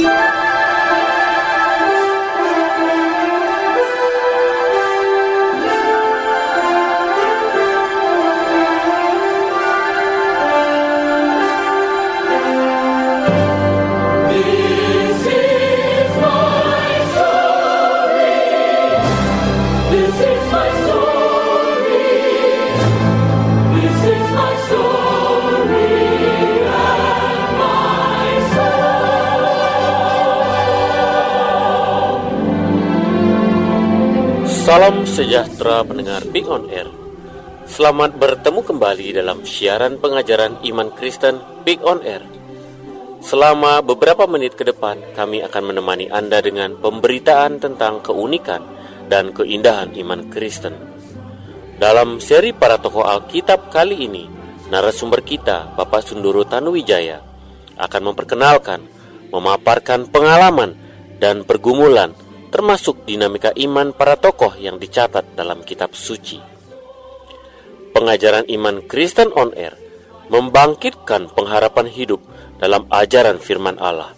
Yeah. Sejahtera pendengar Big On Air. Selamat bertemu kembali dalam siaran pengajaran iman Kristen Big On Air. Selama beberapa menit ke depan, kami akan menemani Anda dengan pemberitaan tentang keunikan dan keindahan iman Kristen. Dalam seri para tokoh Alkitab kali ini, narasumber kita, Bapak Sunduru Tanuwijaya, akan memperkenalkan, memaparkan pengalaman dan pergumulan termasuk dinamika iman para tokoh yang dicatat dalam kitab suci. Pengajaran iman Kristen on Air membangkitkan pengharapan hidup dalam ajaran firman Allah.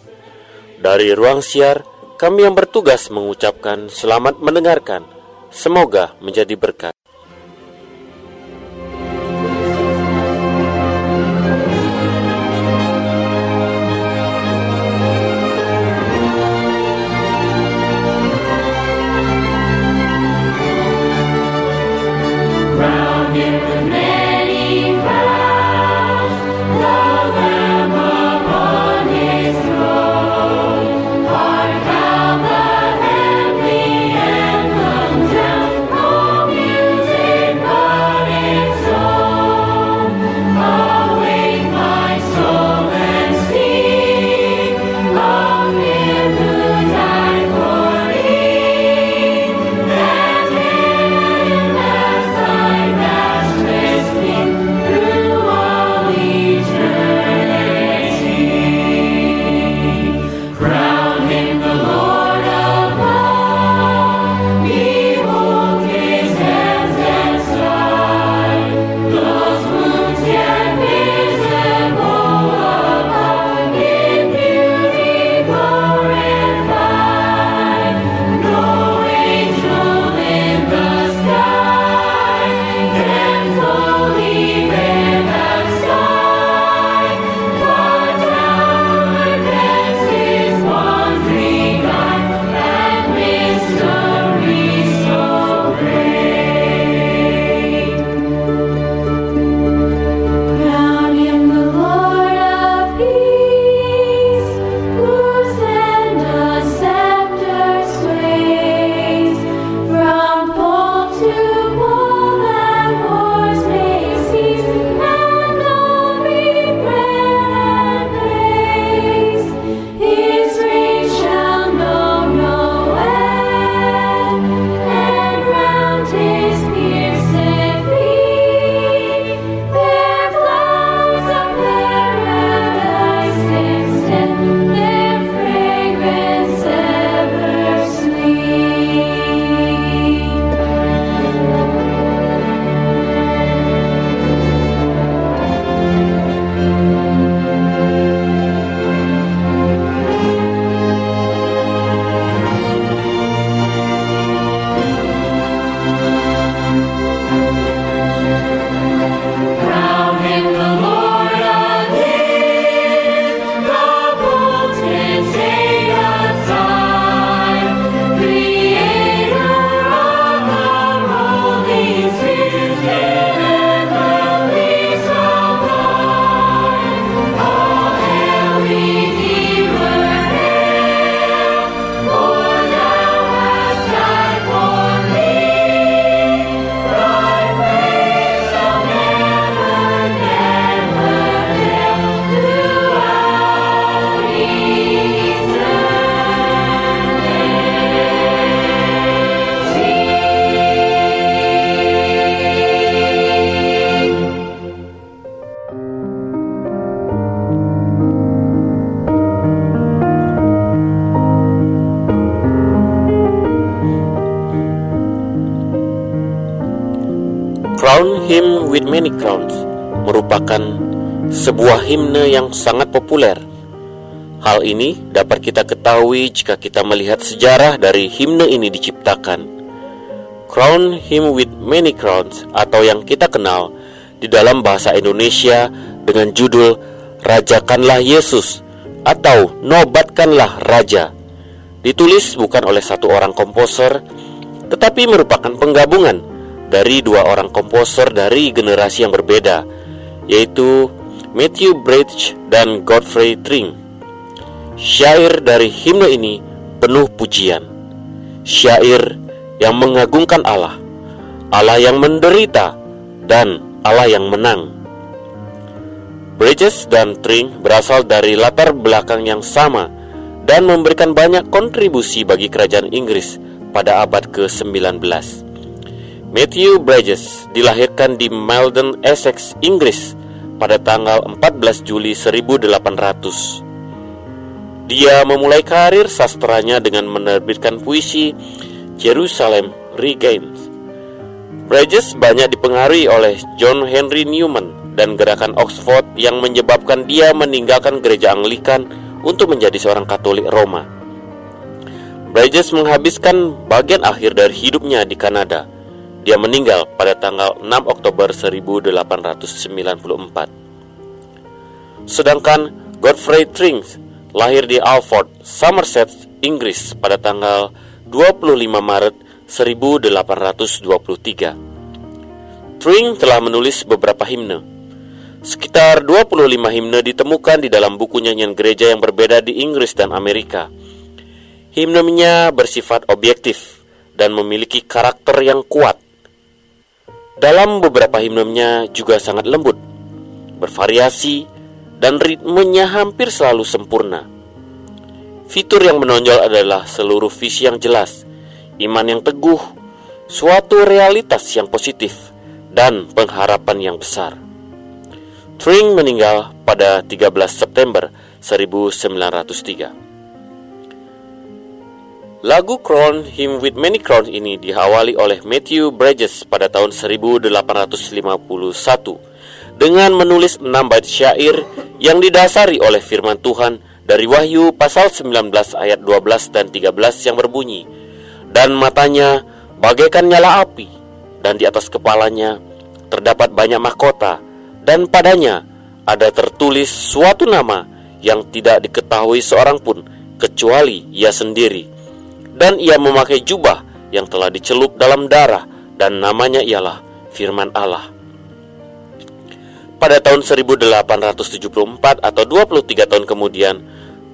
Dari ruang siar, kami yang bertugas mengucapkan selamat mendengarkan. Semoga menjadi berkat. Himne yang sangat populer. Hal ini dapat kita ketahui jika kita melihat sejarah dari himne ini diciptakan. Crown Him with Many Crowns atau yang kita kenal di dalam bahasa Indonesia dengan judul Rajakanlah Yesus atau Nobatkanlah Raja. Ditulis bukan oleh satu orang komposer, tetapi merupakan penggabungan dari dua orang komposer dari generasi yang berbeda, yaitu Matthew Bridge dan Godfrey Tring. Syair dari himne ini penuh pujian. Syair yang mengagungkan Allah, Allah yang menderita, dan Allah yang menang. Bridges dan Tring berasal dari latar belakang yang sama dan memberikan banyak kontribusi bagi kerajaan Inggris pada abad ke-19. Matthew Bridges dilahirkan di Malden, Essex, Inggris pada tanggal 14 Juli 1800. Dia memulai karir sastranya dengan menerbitkan puisi Jerusalem Regains. Bridges banyak dipengaruhi oleh John Henry Newman dan gerakan Oxford yang menyebabkan dia meninggalkan gereja Anglikan untuk menjadi seorang Katolik Roma. Bridges menghabiskan bagian akhir dari hidupnya di Kanada. Dia meninggal pada tanggal 6 Oktober 1894. Sedangkan Godfrey Trings lahir di Alford, Somerset, Inggris pada tanggal 25 Maret 1823. Tring telah menulis beberapa himne. Sekitar 25 himne ditemukan di dalam buku nyanyian gereja yang berbeda di Inggris dan Amerika. Himnenya bersifat objektif dan memiliki karakter yang kuat. Dalam beberapa himnenya juga sangat lembut, bervariasi, dan ritmenya hampir selalu sempurna. Fitur yang menonjol adalah seluruh visi yang jelas, iman yang teguh, suatu realitas yang positif, dan pengharapan yang besar. Tring meninggal pada 13 September 1903. Lagu Crown Him with Many Crowns ini diawali oleh Matthew Bridges pada tahun 1851 dengan menulis enam bait syair yang didasari oleh firman Tuhan dari Wahyu pasal 19 ayat 12 dan 13 yang berbunyi Dan matanya bagaikan nyala api dan di atas kepalanya terdapat banyak mahkota dan padanya ada tertulis suatu nama yang tidak diketahui seorang pun kecuali ia sendiri dan ia memakai jubah yang telah dicelup dalam darah dan namanya ialah firman Allah pada tahun 1874 atau 23 tahun kemudian,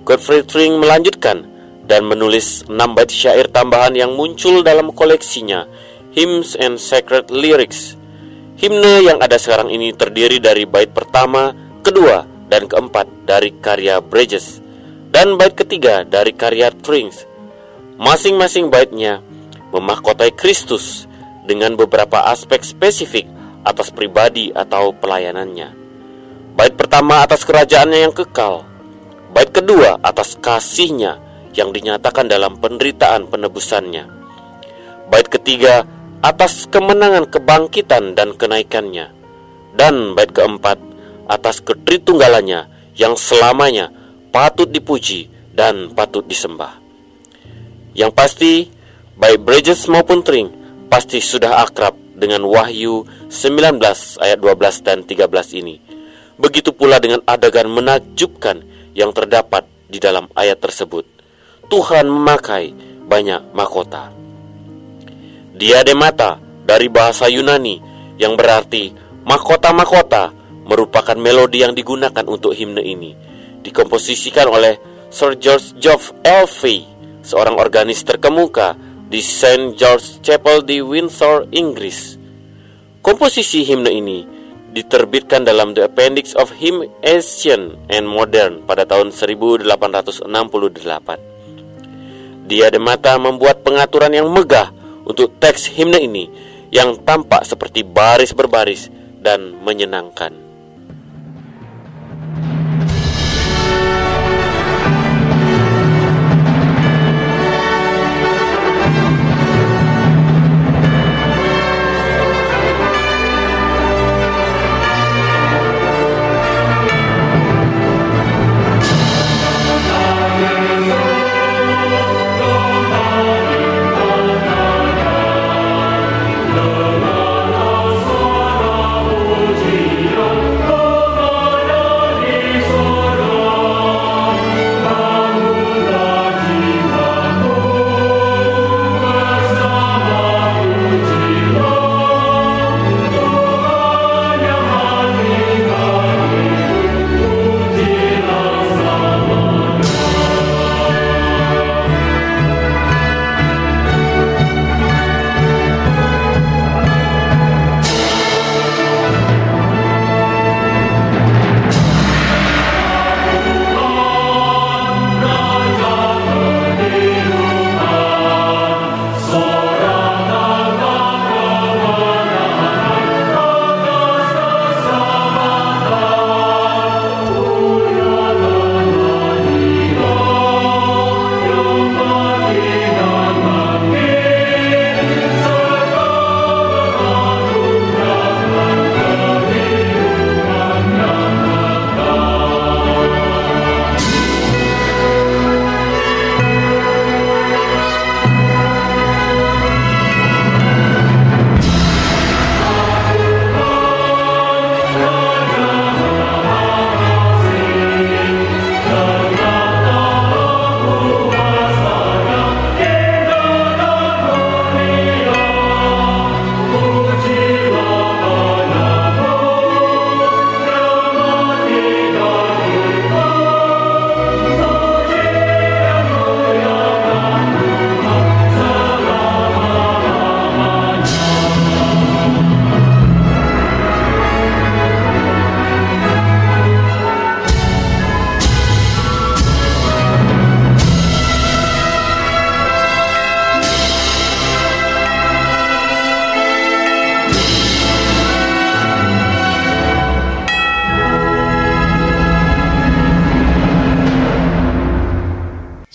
Godfrey Tring melanjutkan dan menulis 6 bait syair tambahan yang muncul dalam koleksinya, Hymns and Sacred Lyrics. Himne yang ada sekarang ini terdiri dari bait pertama, kedua, dan keempat dari karya Bridges, dan bait ketiga dari karya Trings. Masing-masing baitnya memahkotai Kristus dengan beberapa aspek spesifik atas pribadi atau pelayanannya. Bait pertama atas kerajaannya yang kekal. Bait kedua atas kasihnya yang dinyatakan dalam penderitaan penebusannya. Bait ketiga atas kemenangan kebangkitan dan kenaikannya. Dan bait keempat atas ketritunggalannya yang selamanya patut dipuji dan patut disembah. Yang pasti, baik Bridges maupun Tring pasti sudah akrab dengan Wahyu 19 ayat 12 dan 13 ini. Begitu pula dengan adegan menakjubkan yang terdapat di dalam ayat tersebut. Tuhan memakai banyak mahkota. Diademata dari bahasa Yunani yang berarti mahkota-mahkota merupakan melodi yang digunakan untuk himne ini. Dikomposisikan oleh Sir George Geoff Elvey, seorang organis terkemuka di St. George Chapel di Windsor, Inggris. Komposisi himne ini diterbitkan dalam The Appendix of Hymn Ancient and Modern pada tahun 1868. Dia Mata membuat pengaturan yang megah untuk teks himne ini yang tampak seperti baris berbaris dan menyenangkan.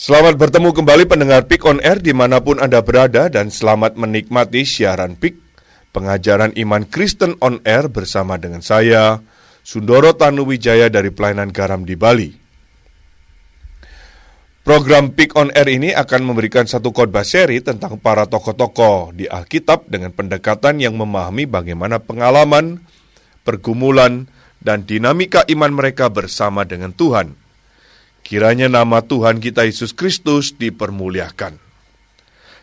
Selamat bertemu kembali pendengar Pick on Air di mana pun Anda berada dan selamat menikmati siaran Pick, pengajaran iman Kristen on Air bersama dengan saya, Sundoro Tanuwijaya dari Pelayanan Garam di Bali. Program Pick on Air ini akan memberikan satu khotbah seri tentang para tokoh-tokoh di Alkitab dengan pendekatan yang memahami bagaimana pengalaman, pergumulan, dan dinamika iman mereka bersama dengan Tuhan – Kiranya nama Tuhan kita Yesus Kristus dipermuliakan.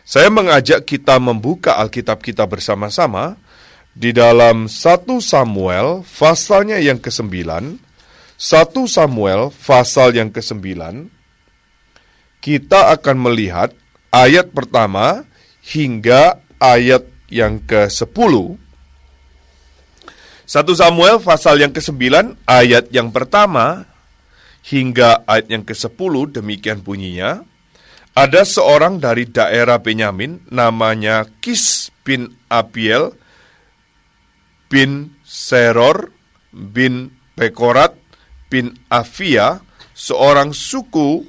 Saya mengajak kita membuka Alkitab kita bersama-sama di dalam 1 Samuel pasalnya yang ke-9, 1 Samuel pasal yang ke-9, kita akan melihat ayat pertama hingga ayat yang ke-10. 1 Samuel pasal yang ke-9 ayat yang pertama hingga ayat yang ke-10 demikian bunyinya. Ada seorang dari daerah Benyamin namanya Kis bin Abiel bin Seror bin Pekorat bin Afia, seorang suku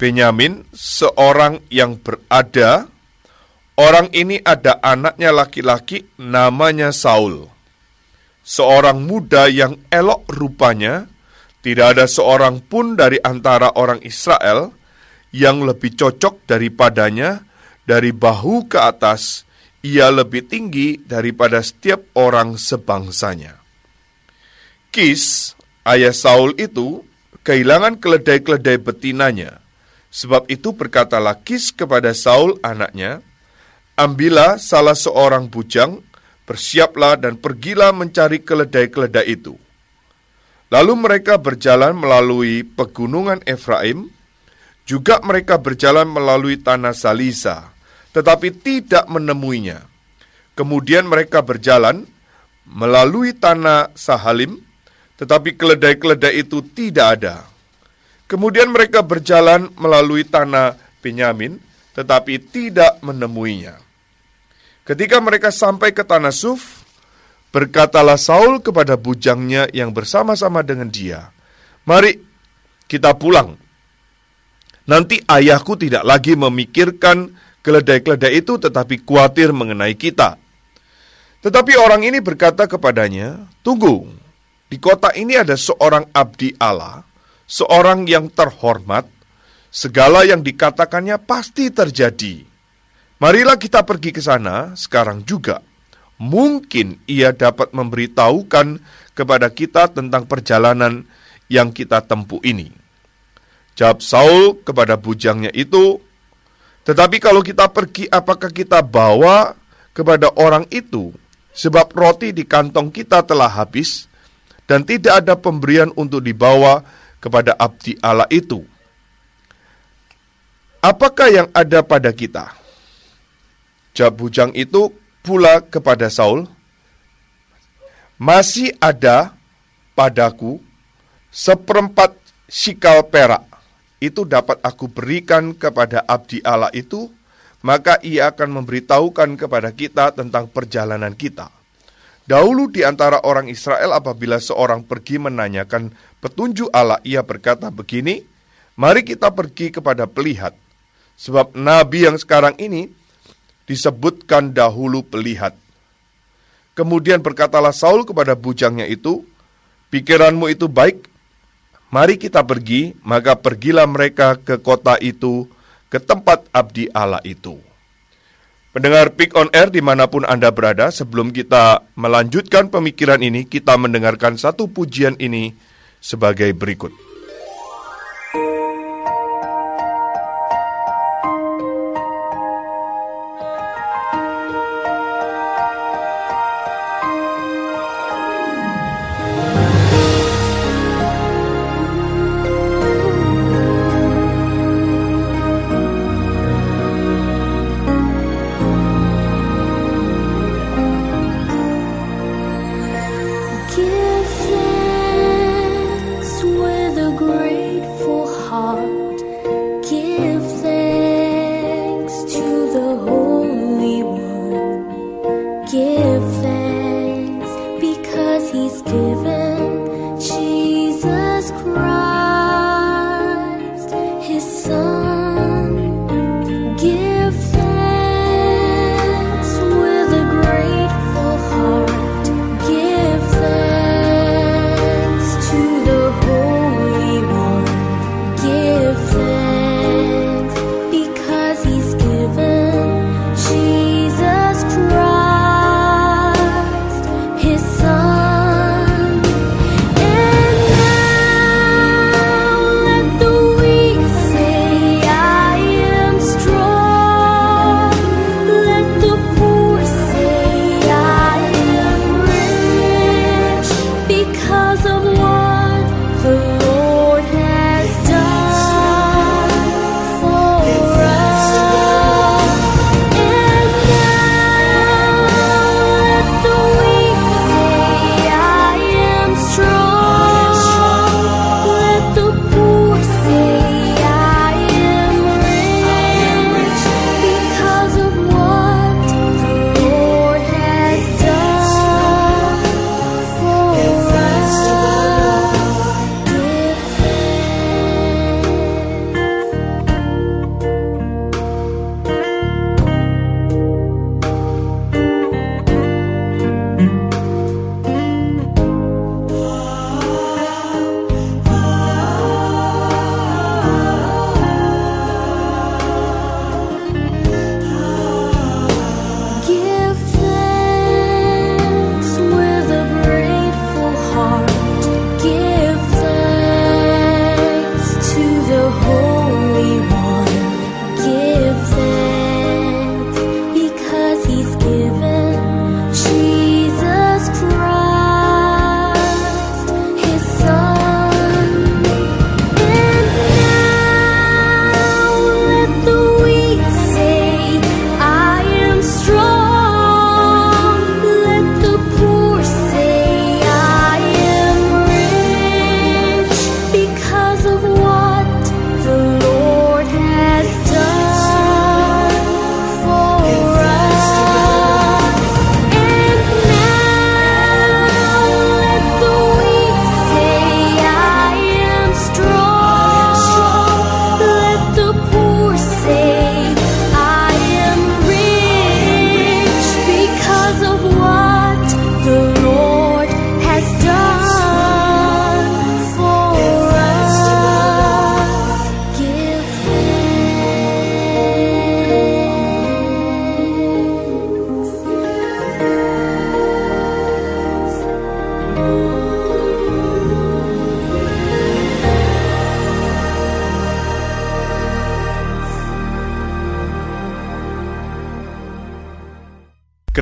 Benyamin, seorang yang berada. Orang ini ada anaknya laki-laki namanya Saul. Seorang muda yang elok rupanya, tidak ada seorang pun dari antara orang Israel yang lebih cocok daripadanya dari bahu ke atas. Ia lebih tinggi daripada setiap orang sebangsanya. Kis, ayah Saul itu, kehilangan keledai-keledai betinanya. Sebab itu berkatalah Kis kepada Saul anaknya, Ambillah salah seorang bujang, bersiaplah dan pergilah mencari keledai-keledai itu. Lalu mereka berjalan melalui pegunungan Efraim, juga mereka berjalan melalui tanah Salisa, tetapi tidak menemuinya. Kemudian mereka berjalan melalui tanah Sahalim, tetapi keledai-keledai itu tidak ada. Kemudian mereka berjalan melalui tanah Benyamin, tetapi tidak menemuinya. Ketika mereka sampai ke tanah Suf, Berkatalah Saul kepada bujangnya yang bersama-sama dengan dia, "Mari kita pulang. Nanti ayahku tidak lagi memikirkan keledai-keledai itu, tetapi khawatir mengenai kita." Tetapi orang ini berkata kepadanya, "Tunggu, di kota ini ada seorang abdi Allah, seorang yang terhormat, segala yang dikatakannya pasti terjadi. Marilah kita pergi ke sana sekarang juga." Mungkin ia dapat memberitahukan kepada kita tentang perjalanan yang kita tempuh ini. Jawab Saul kepada bujangnya itu, tetapi kalau kita pergi, apakah kita bawa kepada orang itu? Sebab roti di kantong kita telah habis, dan tidak ada pemberian untuk dibawa kepada abdi Allah itu. Apakah yang ada pada kita? Jawab bujang itu, pula kepada Saul, "Masih ada padaku seperempat sikal perak. Itu dapat aku berikan kepada abdi Allah itu, maka ia akan memberitahukan kepada kita tentang perjalanan kita." Dahulu di antara orang Israel apabila seorang pergi menanyakan petunjuk Allah, ia berkata begini, Mari kita pergi kepada pelihat. Sebab nabi yang sekarang ini disebutkan dahulu pelihat. Kemudian berkatalah Saul kepada bujangnya itu, Pikiranmu itu baik, mari kita pergi, maka pergilah mereka ke kota itu, ke tempat abdi Allah itu. Pendengar Pick on Air di mana pun Anda berada, sebelum kita melanjutkan pemikiran ini, kita mendengarkan satu pujian ini sebagai berikut.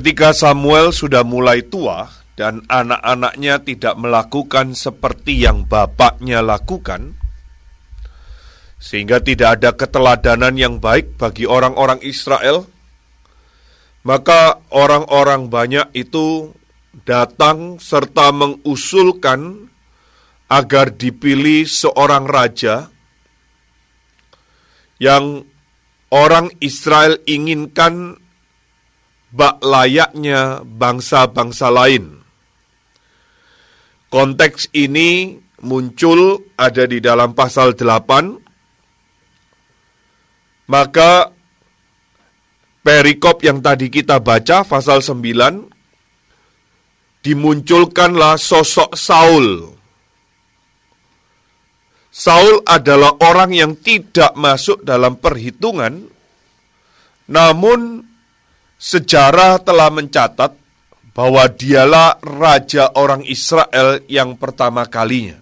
Ketika Samuel sudah mulai tua dan anak-anaknya tidak melakukan seperti yang bapaknya lakukan, sehingga tidak ada keteladanan yang baik bagi orang-orang Israel, maka orang-orang banyak itu datang serta mengusulkan agar dipilih seorang raja yang orang Israel inginkan bak layaknya bangsa-bangsa lain. Konteks ini muncul ada di dalam pasal 8. Maka perikop yang tadi kita baca pasal 9 dimunculkanlah sosok Saul. Saul adalah orang yang tidak masuk dalam perhitungan namun Sejarah telah mencatat bahwa dialah raja orang Israel yang pertama kalinya.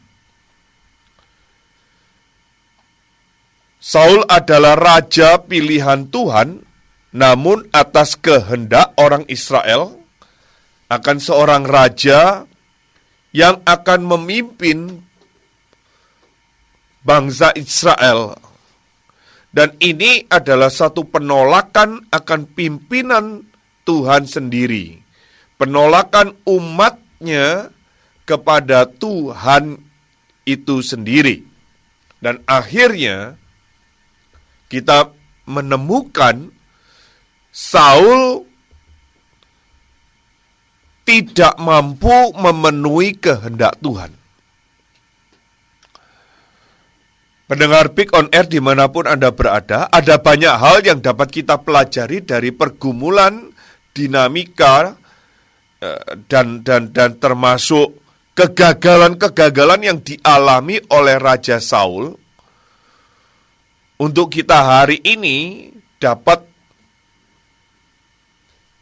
Saul adalah raja pilihan Tuhan, namun atas kehendak orang Israel akan seorang raja yang akan memimpin bangsa Israel dan ini adalah satu penolakan akan pimpinan Tuhan sendiri. Penolakan umatnya kepada Tuhan itu sendiri. Dan akhirnya kita menemukan Saul tidak mampu memenuhi kehendak Tuhan. Pendengar Big On Air di mana pun Anda berada, ada banyak hal yang dapat kita pelajari dari pergumulan dinamika eh, dan dan dan termasuk kegagalan-kegagalan yang dialami oleh Raja Saul. Untuk kita hari ini dapat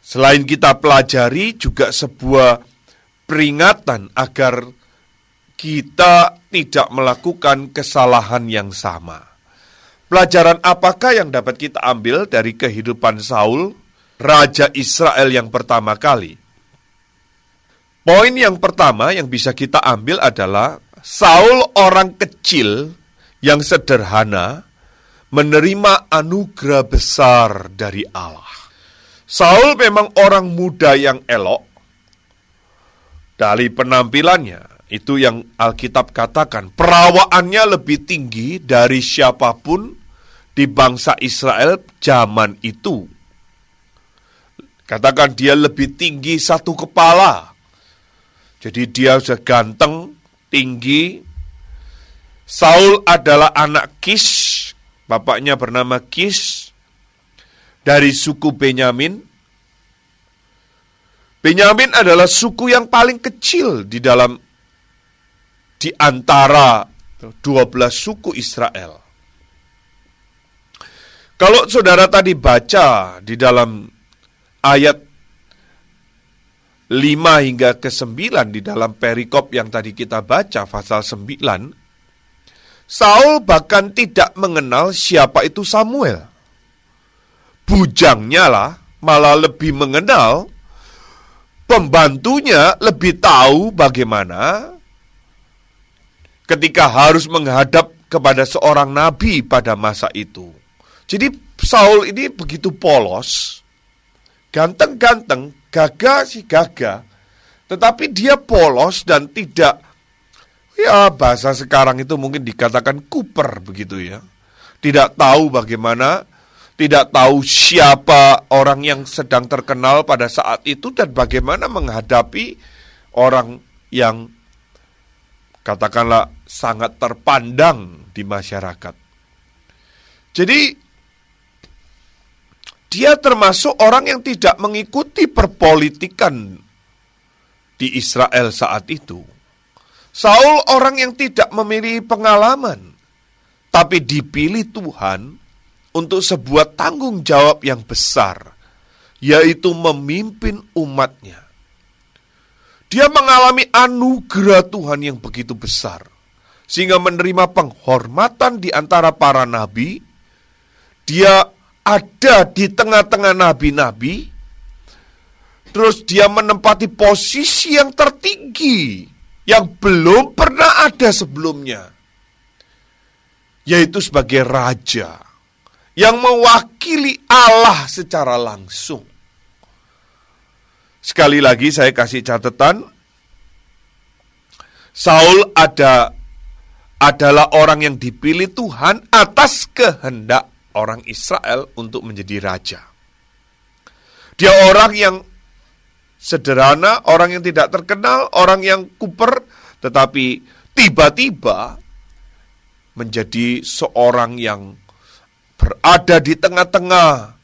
selain kita pelajari juga sebuah peringatan agar kita tidak melakukan kesalahan yang sama. Pelajaran apakah yang dapat kita ambil dari kehidupan Saul, raja Israel yang pertama kali? Poin yang pertama yang bisa kita ambil adalah Saul orang kecil yang sederhana menerima anugerah besar dari Allah. Saul memang orang muda yang elok dari penampilannya, itu yang Alkitab katakan. Perawaannya lebih tinggi dari siapa pun di bangsa Israel zaman itu. Katakan dia lebih tinggi satu kepala. Jadi dia sudah ganteng, tinggi. Saul adalah anak Kis, bapaknya bernama Kis, dari suku Benyamin. Benyamin adalah suku yang paling kecil di dalam di antara 12 suku Israel. Kalau saudara tadi baca di dalam ayat 5 hingga ke 9 di dalam perikop yang tadi kita baca pasal 9, Saul bahkan tidak mengenal siapa itu Samuel. Bujangnya lah malah lebih mengenal pembantunya lebih tahu bagaimana ketika harus menghadap kepada seorang nabi pada masa itu. Jadi Saul ini begitu polos, ganteng-ganteng, gagah sih gagah, tetapi dia polos dan tidak, ya bahasa sekarang itu mungkin dikatakan kuper begitu ya. Tidak tahu bagaimana, tidak tahu siapa orang yang sedang terkenal pada saat itu dan bagaimana menghadapi orang yang katakanlah sangat terpandang di masyarakat. Jadi dia termasuk orang yang tidak mengikuti perpolitikan di Israel saat itu. Saul orang yang tidak memiliki pengalaman, tapi dipilih Tuhan untuk sebuah tanggung jawab yang besar, yaitu memimpin umatnya. Dia mengalami anugerah Tuhan yang begitu besar. Sehingga menerima penghormatan di antara para nabi. Dia ada di tengah-tengah nabi-nabi. terus dia menempati posisi yang tertinggi yang belum pernah ada sebelumnya, yaitu sebagai raja yang mewakili Allah secara langsung. Sekali lagi saya kasih catatan, Saul ada adalah orang yang dipilih Tuhan atas kehendak orang Israel untuk menjadi raja. Dia orang yang sederhana, orang yang tidak terkenal, orang yang kuper, tetapi tiba-tiba menjadi seorang yang berada di tengah-tengah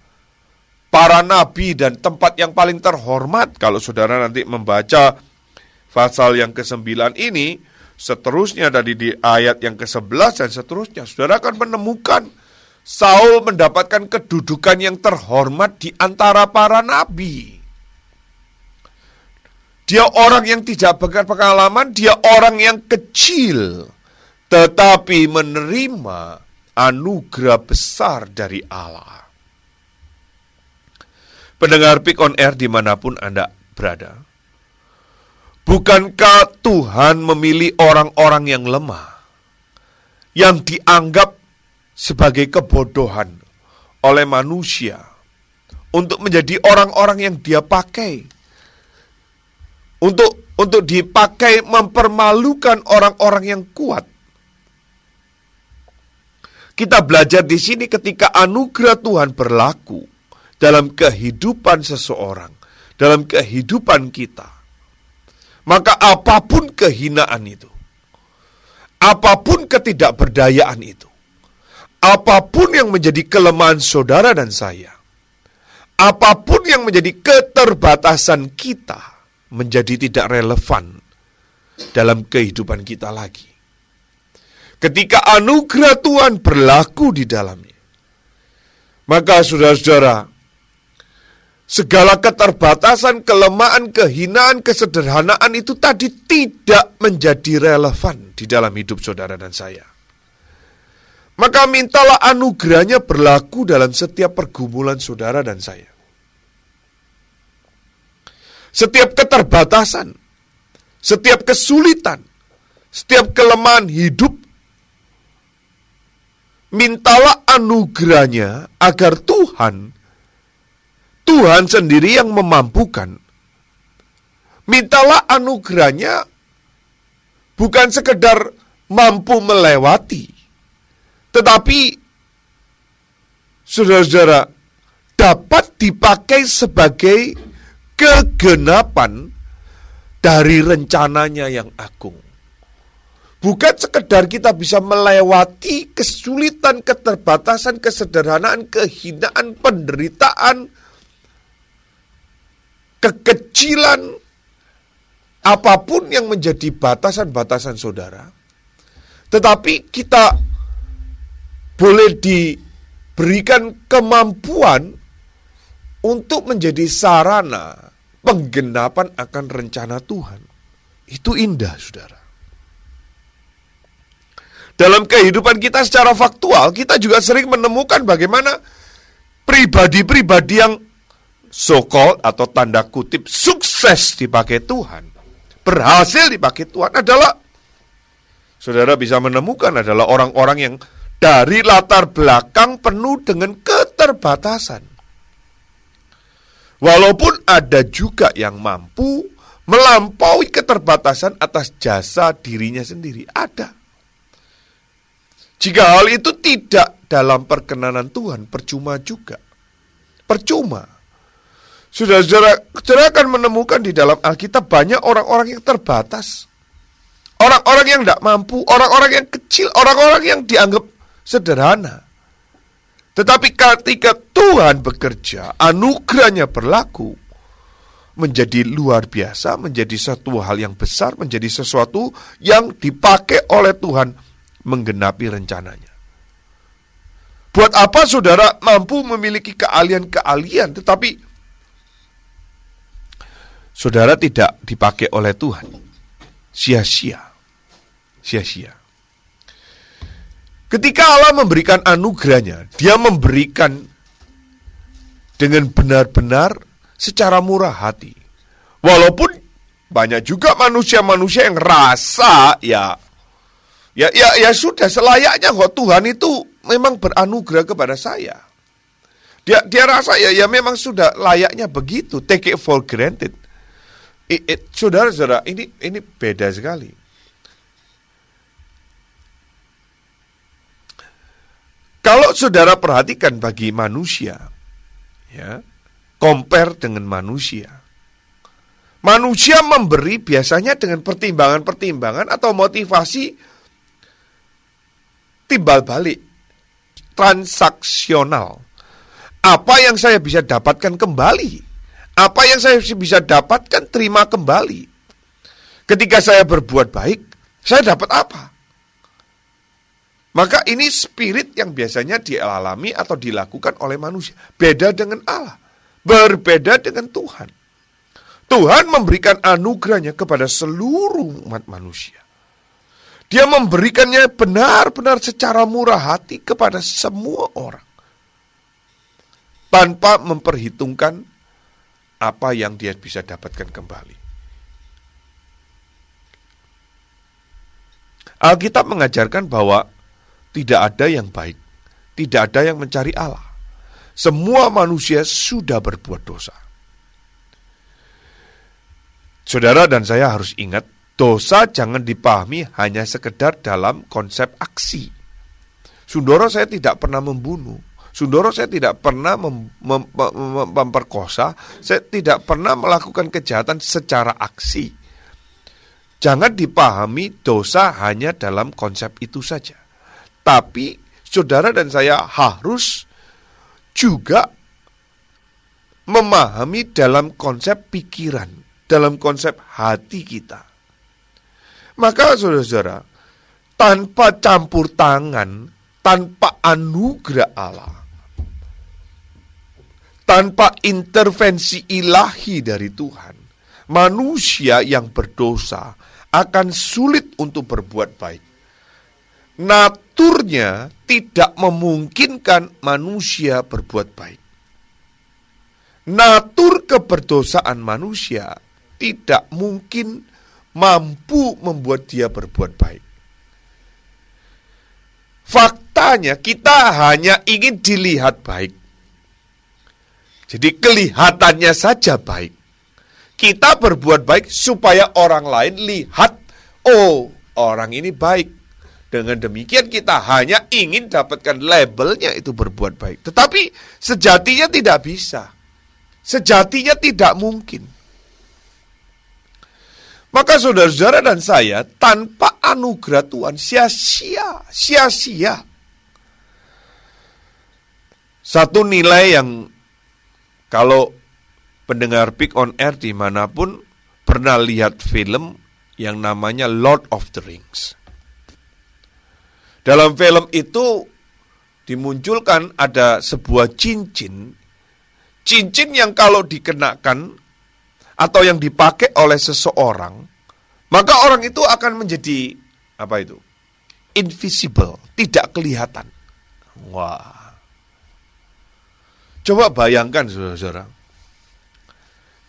para nabi dan tempat yang paling terhormat. Kalau saudara nanti membaca pasal yang ke-9 ini, seterusnya dari di ayat yang ke-11 dan seterusnya, saudara akan menemukan Saul mendapatkan kedudukan yang terhormat di antara para nabi. Dia orang yang tidak berpengalaman, dia orang yang kecil, tetapi menerima anugerah besar dari Allah. Pendengar Pick on Air di mana pun Anda berada. Bukankah Tuhan memilih orang-orang yang lemah, yang dianggap sebagai kebodohan oleh manusia untuk menjadi orang-orang yang dia pakai untuk untuk dipakai mempermalukan orang-orang yang kuat. Kita belajar di sini ketika anugerah Tuhan berlaku dalam kehidupan seseorang, dalam kehidupan kita. Maka apa pun kehinaan itu, apa pun ketidakberdayaan itu, apa pun yang menjadi kelemahan saudara dan saya, apa pun yang menjadi keterbatasan kita, menjadi tidak relevan dalam kehidupan kita lagi. Ketika anugerah Tuhan berlaku di dalamnya, maka saudara-saudara, segala keterbatasan, kelemahan, kehinaan, kesederhanaan itu tadi tidak menjadi relevan di dalam hidup saudara dan saya. Maka mintalah anugerahnya berlaku dalam setiap pergumulan saudara dan saya. Setiap keterbatasan, setiap kesulitan, setiap kelemahan hidup, mintalah anugerahnya agar Tuhan, Tuhan sendiri yang memampukan. Mintalah anugerahnya bukan sekedar mampu melewati, tetapi, saudara-saudara, dapat dipakai sebagai kegenapan dari rencananya yang agung. Bukan sekedar kita bisa melewati kesulitan, keterbatasan, kesederhanaan, kehinaan, penderitaan, kekecilan, apa pun yang menjadi batasan-batasan saudara. Tetapi kita boleh diberikan kemampuan untuk menjadi sarana penggenapan akan rencana Tuhan. Itu indah, saudara. Dalam kehidupan kita secara faktual, kita juga sering menemukan bagaimana pribadi-pribadi yang so-called atau tanda kutip sukses dipakai Tuhan, berhasil dipakai Tuhan adalah saudara bisa menemukan adalah orang-orang yang dari latar belakang penuh dengan keterbatasan. Walaupun ada juga yang mampu melampaui keterbatasan atas jasa dirinya sendiri, ada. Jika hal itu tidak dalam perkenanan Tuhan, percuma juga. Percuma. Saudara-saudara, saudara akan menemukan di dalam Alkitab banyak orang-orang yang terbatas. Orang-orang yang tidak mampu, orang-orang yang kecil, orang-orang yang dianggap sederhana. Tetapi ketika Tuhan bekerja, anugerahnya berlaku, menjadi luar biasa, menjadi satu hal yang besar, menjadi sesuatu yang dipakai oleh Tuhan menggenapi rencananya. Buat apa saudara mampu memiliki keahlian-keahlian, tetapi saudara tidak dipakai oleh Tuhan? Sia-sia. Sia-sia. Ketika Allah memberikan anugerahnya, dia memberikan dengan benar-benar secara murah hati. Walaupun banyak juga manusia-manusia yang rasa ya ya ya ya sudah selayaknya kok Tuhan itu memang beranugerah kepada saya. Dia dia rasa ya ya memang sudah layaknya begitu, take it for granted. Saudara-saudara, ini ini beda sekali. Kalau saudara perhatikan bagi manusia, ya, compare dengan manusia. Manusia memberi biasanya dengan pertimbangan-pertimbangan atau motivasi timbal balik, transaksional. Apa yang saya bisa dapatkan kembali? Apa yang saya bisa dapatkan terima kembali? Ketika saya berbuat baik, saya dapat apa? Maka ini spirit yang biasanya dialami atau dilakukan oleh manusia. Beda dengan Allah. Berbeda dengan Tuhan. Tuhan memberikan anugerahnya kepada seluruh umat manusia. Dia memberikannya benar-benar secara murah hati kepada semua orang. Tanpa memperhitungkan apa yang dia bisa dapatkan kembali. Alkitab mengajarkan bahwa tidak ada yang baik, tidak ada yang mencari Allah. Semua manusia sudah berbuat dosa. Saudara dan saya harus ingat, dosa jangan dipahami hanya sekedar dalam konsep aksi. Sundoro saya tidak pernah membunuh. Sundoro saya tidak pernah mem mem mem memperkosa, saya tidak pernah melakukan kejahatan secara aksi. Jangan dipahami dosa hanya dalam konsep itu saja. Tapi saudara dan saya harus juga memahami dalam konsep pikiran, dalam konsep hati kita. Maka saudara-saudara, tanpa campur tangan, tanpa anugerah Allah, tanpa intervensi ilahi dari Tuhan, manusia yang berdosa akan sulit untuk berbuat baik naturnya tidak memungkinkan manusia berbuat baik. Natur keberdosaan manusia tidak mungkin mampu membuat dia berbuat baik. Faktanya kita hanya ingin dilihat baik. Jadi kelihatannya saja baik. Kita berbuat baik supaya orang lain lihat, oh orang ini baik dengan demikian kita hanya ingin dapatkan labelnya itu berbuat baik. Tetapi sejatinya tidak bisa. Sejatinya tidak mungkin. Maka saudara-saudara dan saya tanpa anugerah Tuhan sia-sia, sia-sia. Satu nilai yang kalau pendengar Pick on Air di mana pun pernah lihat film yang namanya Lord of the Rings. Dalam film itu dimunculkan ada sebuah cincin, cincin yang kalau dikenakan atau yang dipakai oleh seseorang, maka orang itu akan menjadi apa itu? Invisible, tidak kelihatan. Wah. Coba bayangkan saudara-saudara.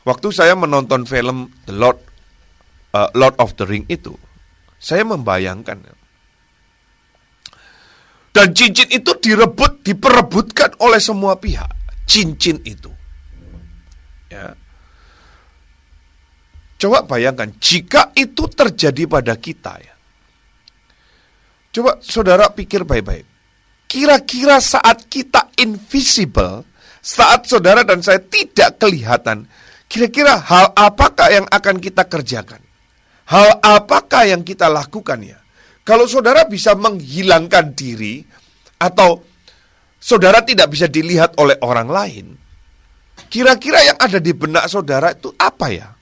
Waktu saya menonton film The Lord uh, Lord of the Ring itu, saya membayangkan dan cincin itu direbut, diperebutkan oleh semua pihak. Cincin itu. Ya. Coba bayangkan, jika itu terjadi pada kita ya. Coba saudara pikir baik-baik. Kira-kira saat kita invisible, saat saudara dan saya tidak kelihatan, kira-kira hal apakah yang akan kita kerjakan? Hal apakah yang kita lakukan ya? Kalau saudara bisa menghilangkan diri atau saudara tidak bisa dilihat oleh orang lain, kira-kira yang ada di benak saudara itu apa ya?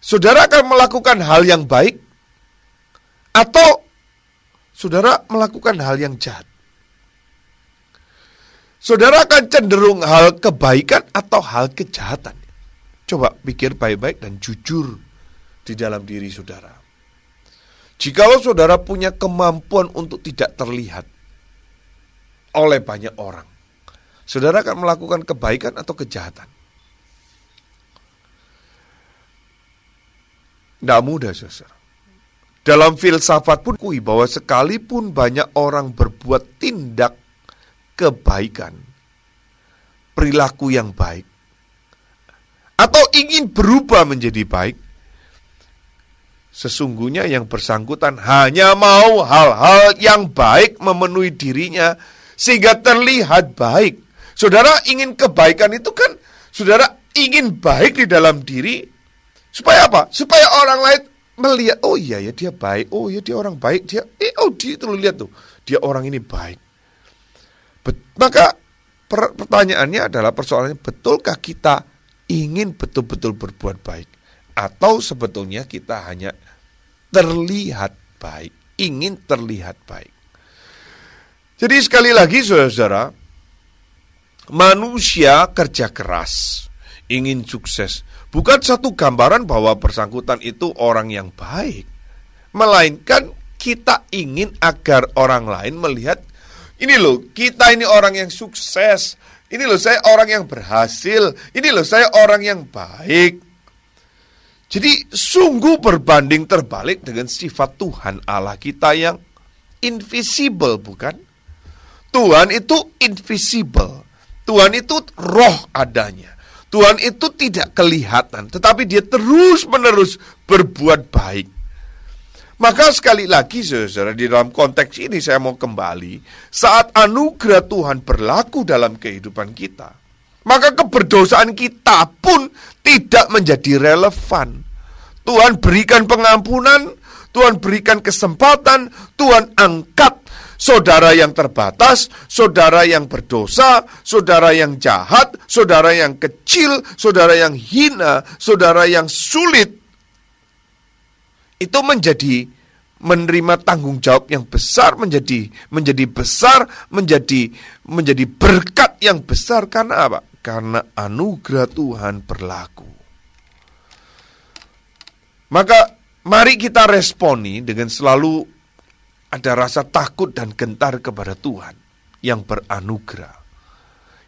Saudara akan melakukan hal yang baik atau saudara melakukan hal yang jahat? Saudara akan cenderung hal kebaikan atau hal kejahatan. Coba pikir baik-baik dan jujur di dalam diri saudara. Jikalau saudara punya kemampuan untuk tidak terlihat oleh banyak orang, saudara akan melakukan kebaikan atau kejahatan. Tidak mudah, saudara. Dalam filsafat pun kui bahwa sekalipun banyak orang berbuat tindak kebaikan, perilaku yang baik, atau ingin berubah menjadi baik, sesungguhnya yang bersangkutan hanya mau hal-hal yang baik memenuhi dirinya sehingga terlihat baik. Saudara ingin kebaikan itu kan saudara ingin baik di dalam diri supaya apa? Supaya orang lain melihat, oh iya ya dia baik, oh iya dia orang baik, dia, eh oh dia itu lihat tuh, dia orang ini baik. Maka per, pertanyaannya adalah persoalannya, betulkah kita ingin betul-betul berbuat baik? Atau sebetulnya kita hanya terlihat baik, ingin terlihat baik. Jadi sekali lagi saudara-saudara, manusia kerja keras, ingin sukses, bukan satu gambaran bahwa bersangkutan itu orang yang baik, melainkan kita ingin agar orang lain melihat ini loh, kita ini orang yang sukses. Ini loh saya orang yang berhasil. Ini loh saya orang yang baik. Jadi sungguh berbanding terbalik dengan sifat Tuhan Allah kita yang invisible bukan? Tuhan itu invisible. Tuhan itu roh adanya. Tuhan itu tidak kelihatan, tetapi dia terus-menerus berbuat baik. Maka sekali lagi saudara di dalam konteks ini saya mau kembali saat anugerah Tuhan berlaku dalam kehidupan kita maka keberdosaan kita pun tidak menjadi relevan. Tuhan berikan pengampunan, Tuhan berikan kesempatan, Tuhan angkat saudara yang terbatas, saudara yang berdosa, saudara yang jahat, saudara yang kecil, saudara yang hina, saudara yang sulit. Itu menjadi menerima tanggung jawab yang besar menjadi menjadi besar menjadi menjadi berkat yang besar karena apa? Karena anugerah Tuhan berlaku. Maka mari kita responi dengan selalu ada rasa takut dan gentar kepada Tuhan yang beranugerah.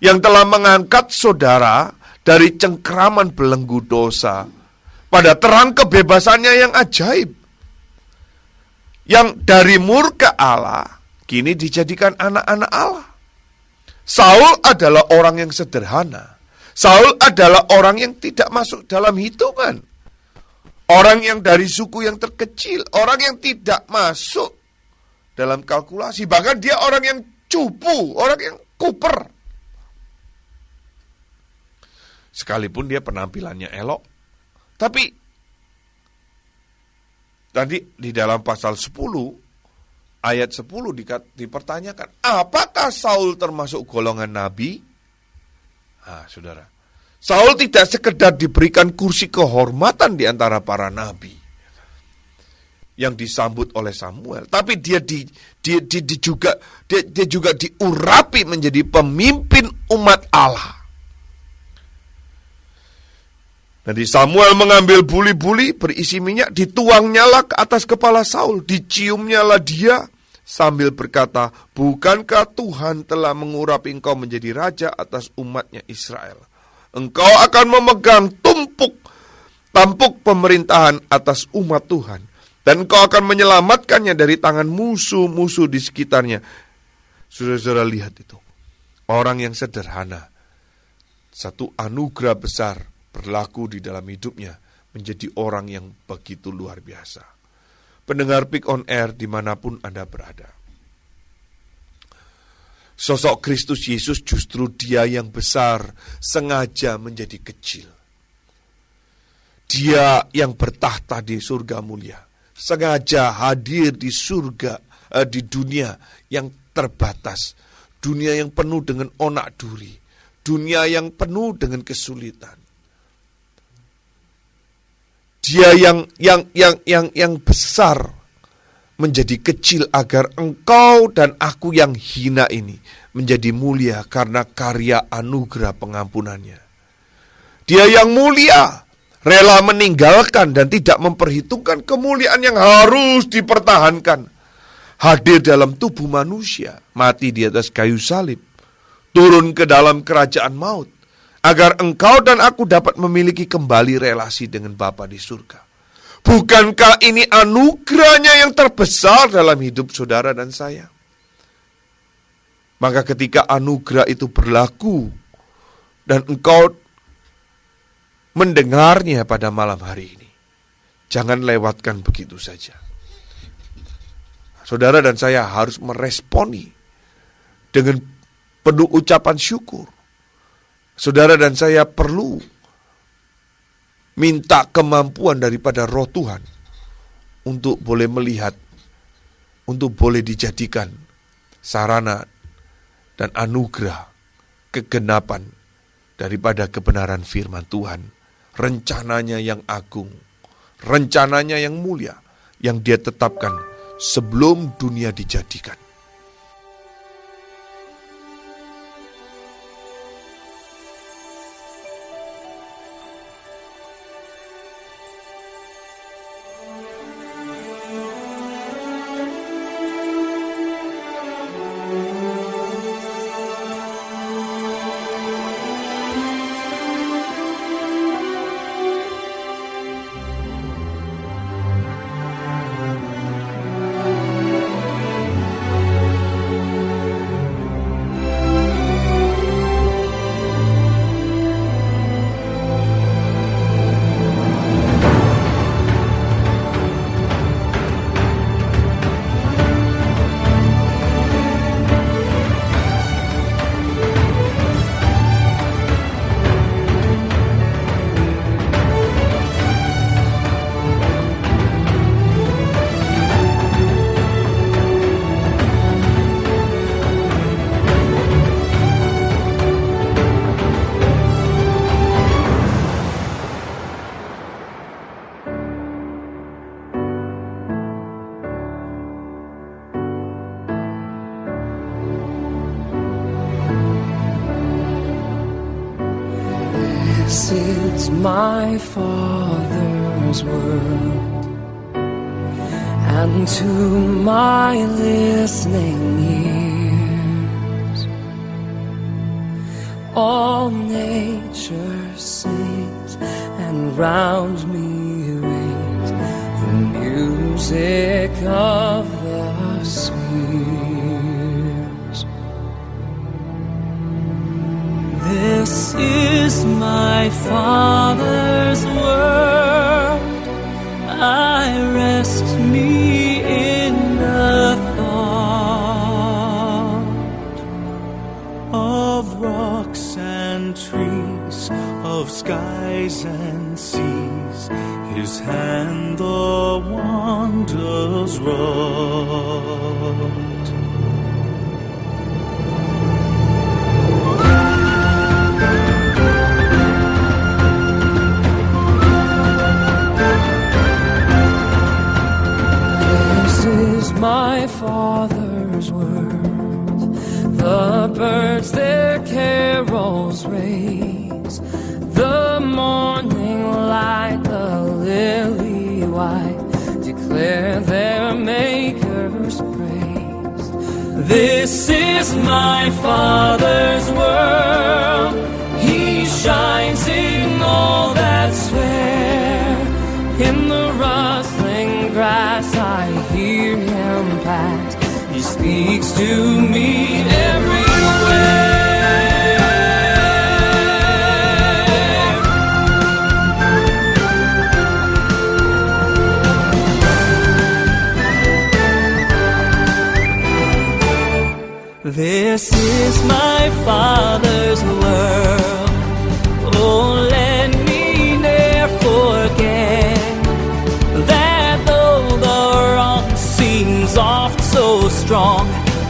Yang telah mengangkat saudara dari cengkraman belenggu dosa pada terang kebebasannya yang ajaib. Yang dari murka Allah kini dijadikan anak-anak Allah. Saul adalah orang yang sederhana. Saul adalah orang yang tidak masuk dalam hitungan. Orang yang dari suku yang terkecil, orang yang tidak masuk dalam kalkulasi. Bahkan dia orang yang cupu, orang yang kuper. Sekalipun dia penampilannya elok. Tapi tadi di dalam pasal 10 ayat 10 dikat, dipertanyakan, apakah Saul termasuk golongan nabi? Ah, Saudara. Saul tidak sekedar diberikan kursi kehormatan di antara para nabi yang disambut oleh Samuel, tapi dia di, dia, dia, dia juga dia, dia juga diurapi menjadi pemimpin umat Allah. Nanti Samuel mengambil buli-buli berisi minyak, dituangnya ke atas kepala Saul, diciumnyalah dia sambil berkata, Bukankah Tuhan telah mengurapi engkau menjadi raja atas umatnya Israel? Engkau akan memegang tumpuk, tampuk pemerintahan atas umat Tuhan dan kau akan menyelamatkannya dari tangan musuh-musuh di sekitarnya. Saudara-saudara lihat itu. Orang yang sederhana. Satu anugerah besar berlaku di dalam hidupnya. Menjadi orang yang begitu luar biasa. Pendengar Pick on Air di mana pun Anda berada. Sosok Kristus Yesus justru dia yang besar sengaja menjadi kecil. Dia yang bertahta di surga mulia sengaja hadir di surga, uh, di dunia yang terbatas, dunia yang penuh dengan onak duri, dunia yang penuh dengan kesulitan. Dia yang yang yang yang yang besar menjadi kecil agar engkau dan aku yang hina ini menjadi mulia karena karya anugerah pengampunannya. Dia yang mulia rela meninggalkan dan tidak memperhitungkan kemuliaan yang harus dipertahankan. Hadir dalam tubuh manusia, mati di atas kayu salib, turun ke dalam kerajaan maut, agar engkau dan aku dapat memiliki kembali relasi dengan Bapa di surga. Bukankah ini anugerahnya yang terbesar dalam hidup saudara dan saya? Maka ketika anugerah itu berlaku dan engkau mendengarnya pada malam hari ini, jangan lewatkan begitu saja. Saudara dan saya harus meresponi dengan penuh ucapan syukur. Saudara dan saya perlu minta kemampuan daripada roh Tuhan untuk boleh melihat, untuk boleh dijadikan sarana dan anugerah kegenapan daripada kebenaran firman Tuhan. Rencananya yang agung, rencananya yang mulia, yang dia tetapkan sebelum dunia dijadikan.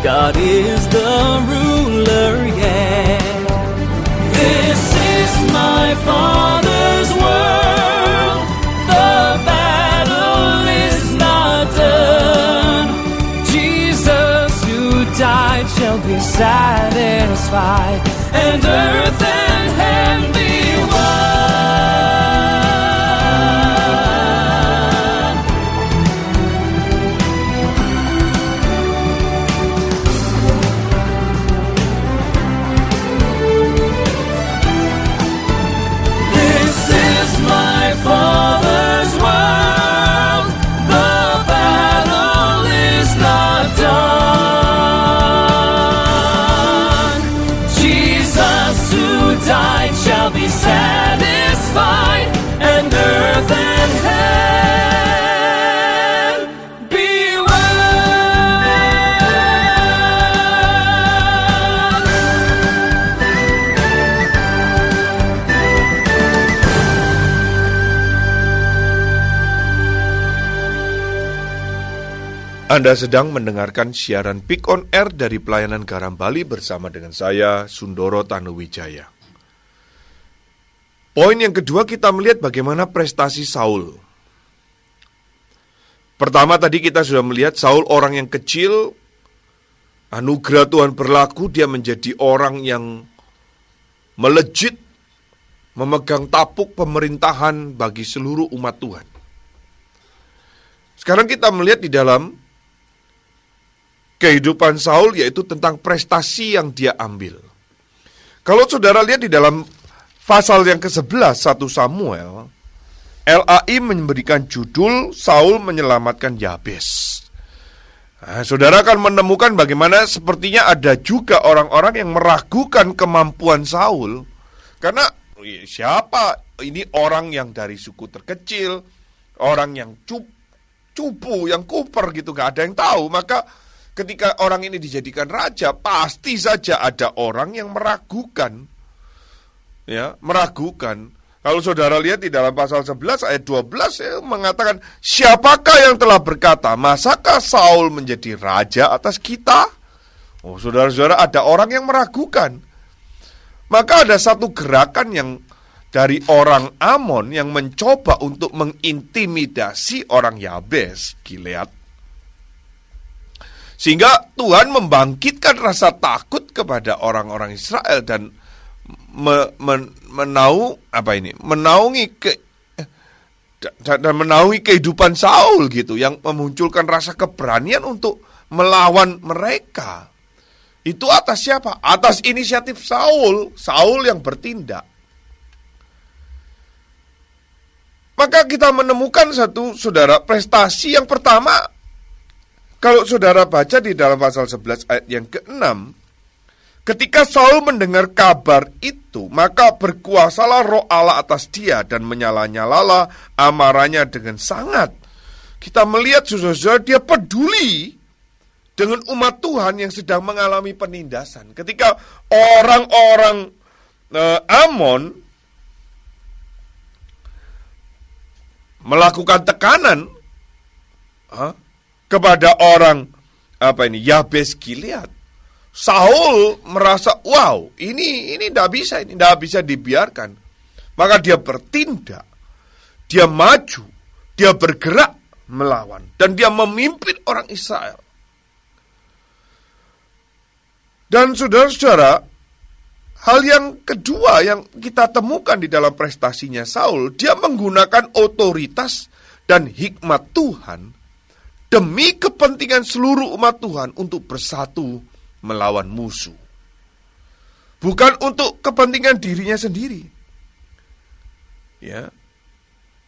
God is the ruler yet. This is my Father's world. The battle is not done. Jesus who died shall be satisfied, and earth Anda sedang mendengarkan siaran Pick on Air dari pelayanan Garam Bali bersama dengan saya, Sundoro Tanuwijaya. Poin yang kedua kita melihat bagaimana prestasi Saul. Pertama tadi kita sudah melihat Saul orang yang kecil, anugerah Tuhan berlaku, dia menjadi orang yang melejit, memegang tapuk pemerintahan bagi seluruh umat Tuhan. Sekarang kita melihat di dalam kehidupan Saul yaitu tentang prestasi yang dia ambil. Kalau saudara lihat di dalam pasal yang ke-11 1 Samuel, LAI memberikan judul Saul menyelamatkan Yabes. Nah, saudara akan menemukan bagaimana sepertinya ada juga orang-orang yang meragukan kemampuan Saul karena "Ih, siapa ini orang yang dari suku terkecil, orang yang cup, cupu, yang kuper gitu, gak ada yang tahu. Maka ketika orang ini dijadikan raja, pasti saja ada orang yang meragukan. Ya, meragukan. Kalau saudara lihat di dalam pasal 11 ayat 12 ya, mengatakan, siapakah yang telah berkata, masakah Saul menjadi raja atas kita? Oh, saudara-saudara, ada orang yang meragukan. Maka ada satu gerakan yang dari orang Amon yang mencoba untuk mengintimidasi orang Yabes, Gilead. Sehingga Tuhan membangkitkan rasa takut kepada orang-orang Israel dan me, men- menau apa ini? Menaungi ke dan, dan menaungi kehidupan Saul gitu yang memunculkan rasa keberanian untuk melawan mereka. Itu atas siapa? Atas inisiatif Saul, Saul yang bertindak. Maka kita menemukan satu saudara prestasi yang pertama kalau saudara baca di dalam pasal 11 ayat yang ke-6 Ketika Saul mendengar kabar itu, maka berkuasalah roh Allah atas dia dan menyala-nyalalah amarahnya dengan sangat. Kita melihat saudara dia peduli dengan umat Tuhan yang sedang mengalami penindasan. Ketika orang-orang eh, Amon melakukan tekanan ah, kepada orang apa ini Yabes Gilead. Saul merasa wow ini ini tidak bisa ini tidak bisa dibiarkan. Maka dia bertindak, dia maju, dia bergerak melawan dan dia memimpin orang Israel. Dan saudara-saudara, hal yang kedua yang kita temukan di dalam prestasinya Saul, dia menggunakan otoritas dan hikmat Tuhan demi kepentingan seluruh umat Tuhan untuk bersatu melawan musuh. Bukan untuk kepentingan dirinya sendiri. Ya.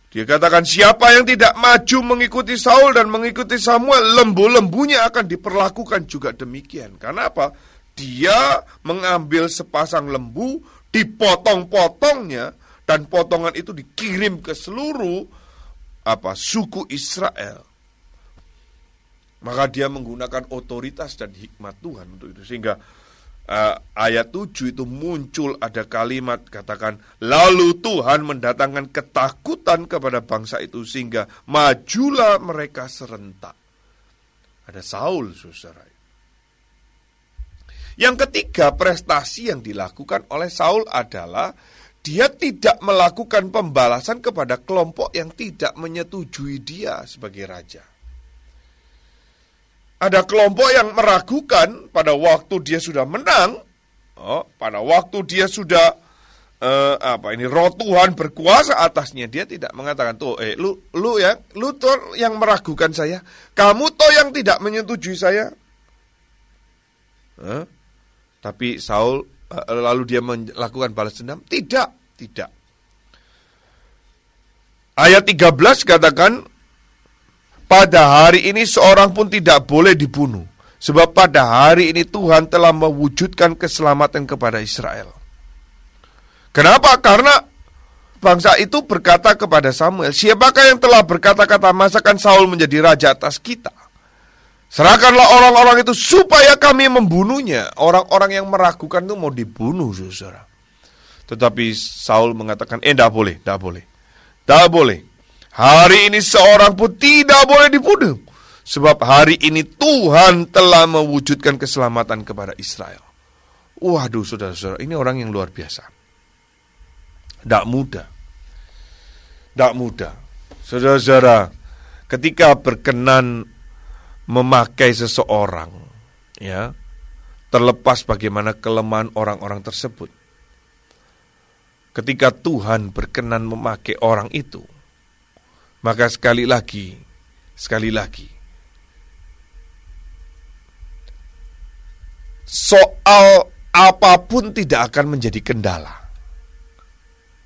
Dia katakan siapa yang tidak maju mengikuti Saul dan mengikuti Samuel, lembu-lembunya akan diperlakukan juga demikian. Karena apa? Dia mengambil sepasang lembu, dipotong-potongnya dan potongan itu dikirim ke seluruh apa suku Israel maka dia menggunakan otoritas dan hikmat Tuhan untuk itu. Sehingga uh, ayat 7 itu muncul ada kalimat katakan lalu Tuhan mendatangkan ketakutan kepada bangsa itu sehingga majulah mereka serentak. Ada Saul saudara. Yang ketiga prestasi yang dilakukan oleh Saul adalah dia tidak melakukan pembalasan kepada kelompok yang tidak menyetujui dia sebagai raja ada kelompok yang meragukan pada waktu dia sudah menang, oh, pada waktu dia sudah eh, apa ini roh Tuhan berkuasa atasnya, dia tidak mengatakan tuh, eh lu lu ya, lu tuh yang meragukan saya, kamu tuh yang tidak menyetujui saya. Eh? Tapi Saul eh, lalu dia melakukan balas dendam? Tidak, tidak. Ayat 13 katakan pada hari ini seorang pun tidak boleh dibunuh. Sebab pada hari ini Tuhan telah mewujudkan keselamatan kepada Israel. Kenapa? Karena bangsa itu berkata kepada Samuel, siapakah yang telah berkata-kata masakan Saul menjadi raja atas kita? Serahkanlah orang-orang itu supaya kami membunuhnya. Orang-orang yang meragukan itu mau dibunuh, saudara. Tetapi Saul mengatakan, eh, tidak boleh, tidak boleh. Tidak boleh. Hari ini seorang pun tidak boleh dibunuh. Sebab hari ini Tuhan telah mewujudkan keselamatan kepada Israel. Waduh saudara-saudara, ini orang yang luar biasa. Tidak mudah. Tidak mudah. Saudara-saudara, ketika berkenan memakai seseorang, ya, terlepas bagaimana kelemahan orang-orang tersebut. Ketika Tuhan berkenan memakai orang itu, maka sekali lagi, sekali lagi, soal apa pun tidak akan menjadi kendala.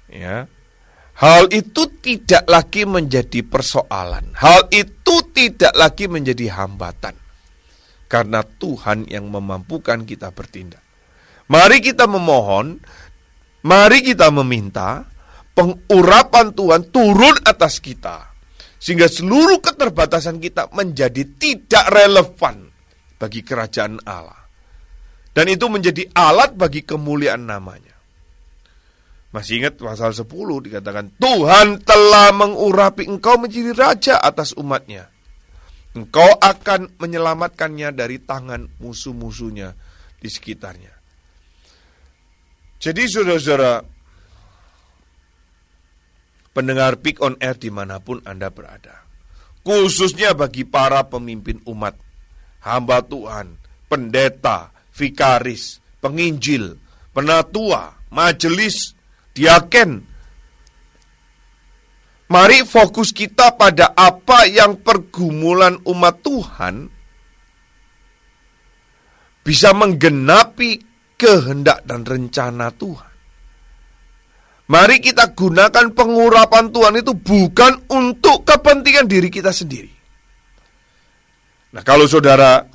Ya. Hal itu tidak lagi menjadi persoalan. Hal itu tidak lagi menjadi hambatan. Karena Tuhan yang memampukan kita bertindak. Mari kita memohon, mari kita meminta pengurapan Tuhan turun atas kita. Sehingga seluruh keterbatasan kita menjadi tidak relevan bagi kerajaan Allah. Dan itu menjadi alat bagi kemuliaan namanya. Masih ingat pasal 10 dikatakan Tuhan telah mengurapi engkau menjadi raja atas umatnya. Engkau akan menyelamatkannya dari tangan musuh-musuhnya di sekitarnya. Jadi saudara-saudara, pendengar Pick on Air di mana pun Anda berada. Khususnya bagi para pemimpin umat, hamba Tuhan, pendeta, vikaris, penginjil, penatua, majelis, diaken. Mari fokus kita pada apa yang pergumulan umat Tuhan bisa menggenapi kehendak dan rencana Tuhan. Mari kita gunakan pengurapan Tuhan itu bukan untuk kepentingan diri kita sendiri. Nah, kalau saudara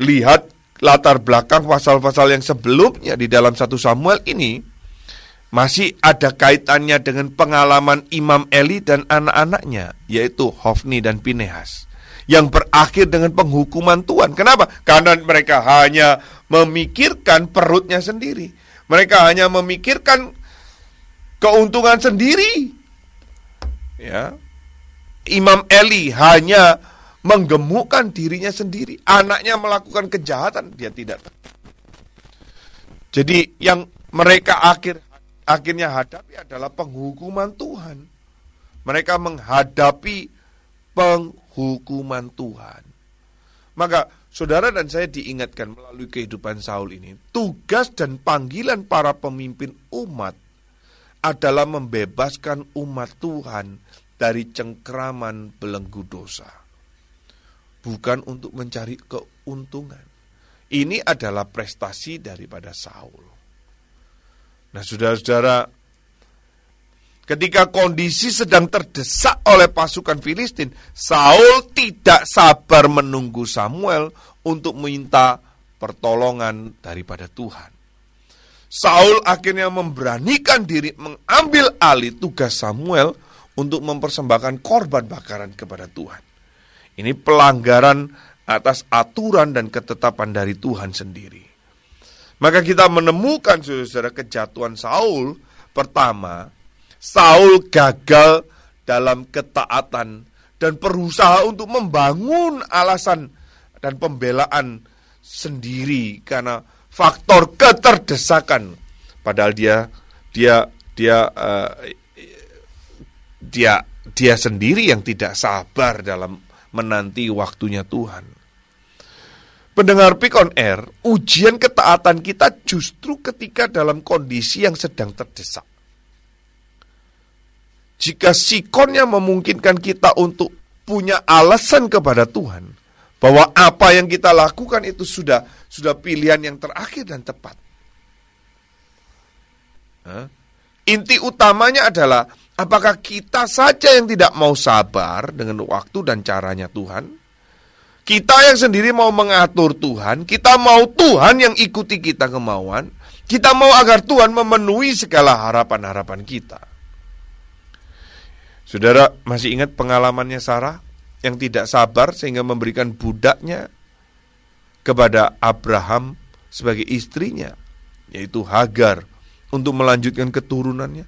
lihat latar belakang pasal-pasal yang sebelumnya di dalam satu Samuel ini, masih ada kaitannya dengan pengalaman Imam Eli dan anak-anaknya, yaitu Hofni dan Pinehas, yang berakhir dengan penghukuman Tuhan. Kenapa? Karena mereka hanya memikirkan perutnya sendiri. Mereka hanya memikirkan keuntungan sendiri. Ya. Imam Eli hanya menggemukkan dirinya sendiri. Anaknya melakukan kejahatan, dia tidak. Jadi yang mereka akhir akhirnya hadapi adalah penghukuman Tuhan. Mereka menghadapi penghukuman Tuhan. Maka saudara dan saya diingatkan melalui kehidupan Saul ini, tugas dan panggilan para pemimpin umat adalah membebaskan umat Tuhan dari cengkraman belenggu dosa. Bukan untuk mencari keuntungan. Ini adalah prestasi daripada Saul. Nah, saudara-saudara, ketika kondisi sedang terdesak oleh pasukan Filistin, Saul tidak sabar menunggu Samuel untuk minta pertolongan daripada Tuhan. Saul akhirnya memberanikan diri mengambil alih tugas Samuel untuk mempersembahkan korban bakaran kepada Tuhan. Ini pelanggaran atas aturan dan ketetapan dari Tuhan sendiri. Maka kita menemukan saudara kejatuhan Saul pertama, Saul gagal dalam ketaatan dan berusaha untuk membangun alasan dan pembelaan sendiri karena faktor keterdesakan padahal dia dia dia uh, dia dia sendiri yang tidak sabar dalam menanti waktunya Tuhan. Pendengar Pick on Air, ujian ketaatan kita justru ketika dalam kondisi yang sedang terdesak. Jika sikonnya memungkinkan kita untuk punya alasan kepada Tuhan, bahwa apa yang kita lakukan itu sudah sudah pilihan yang terakhir dan tepat. Inti utamanya adalah apakah kita saja yang tidak mau sabar dengan waktu dan caranya Tuhan, kita yang sendiri mau mengatur Tuhan, kita mau Tuhan yang ikuti kita kemauan, Kita mau agar Tuhan memenuhi segala harapan-harapan kita. Saudara masih ingat pengalamannya Sarah yang tidak sabar sehingga memberikan budaknya kepada Abraham sebagai istrinya, yaitu Hagar, untuk melanjutkan keturunannya.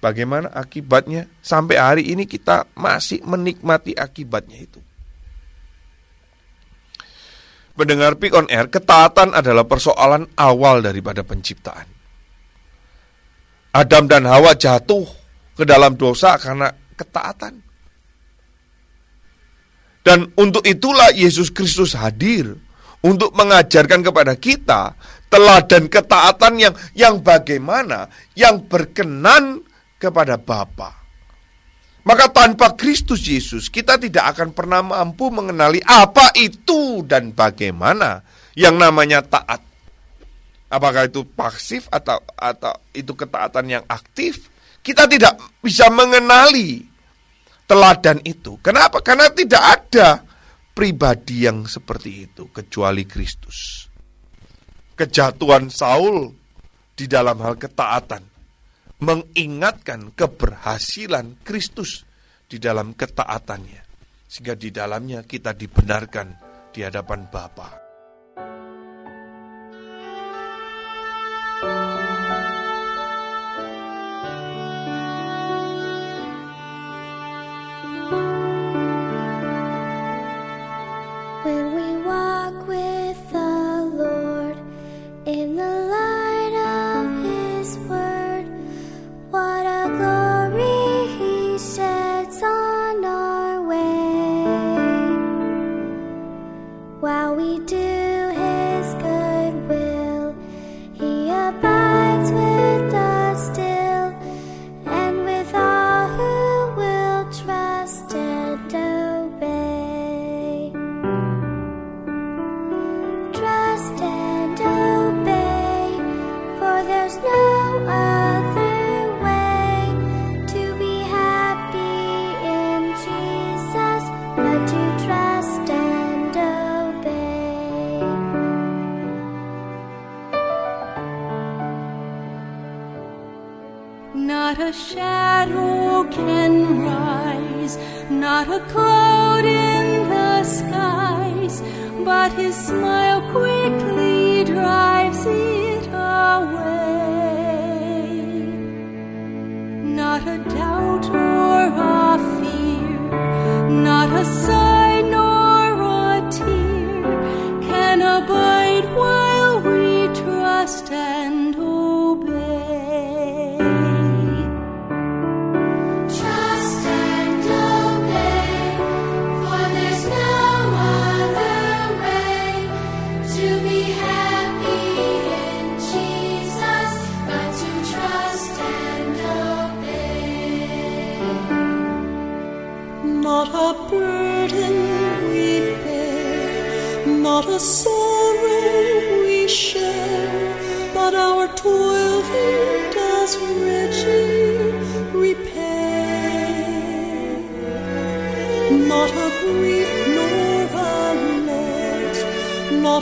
Bagaimana akibatnya? Sampai hari ini kita masih menikmati akibatnya itu. Pendengar Pick on Air, ketaatan adalah persoalan awal daripada penciptaan. Adam dan Hawa jatuh ke dalam dosa karena ketaatan. Dan untuk itulah Yesus Kristus hadir untuk mengajarkan kepada kita teladan ketaatan yang yang bagaimana yang berkenan kepada Bapa. Maka tanpa Kristus Yesus kita tidak akan pernah mampu mengenali apa itu dan bagaimana yang namanya taat. Apakah itu pasif atau atau itu ketaatan yang aktif? Kita tidak bisa mengenali teladan itu. Kenapa? Karena tidak ada pribadi yang seperti itu kecuali Kristus. Kejatuhan Saul di dalam hal ketaatan mengingatkan keberhasilan Kristus di dalam ketaatannya. Sehingga di dalamnya kita dibenarkan di hadapan Bapa. shadow can rise, not a cloud in the skies, but his smile quickly drives it away. Not a doubt or a fear, not a sigh nor a tear can abide while we trust and hope.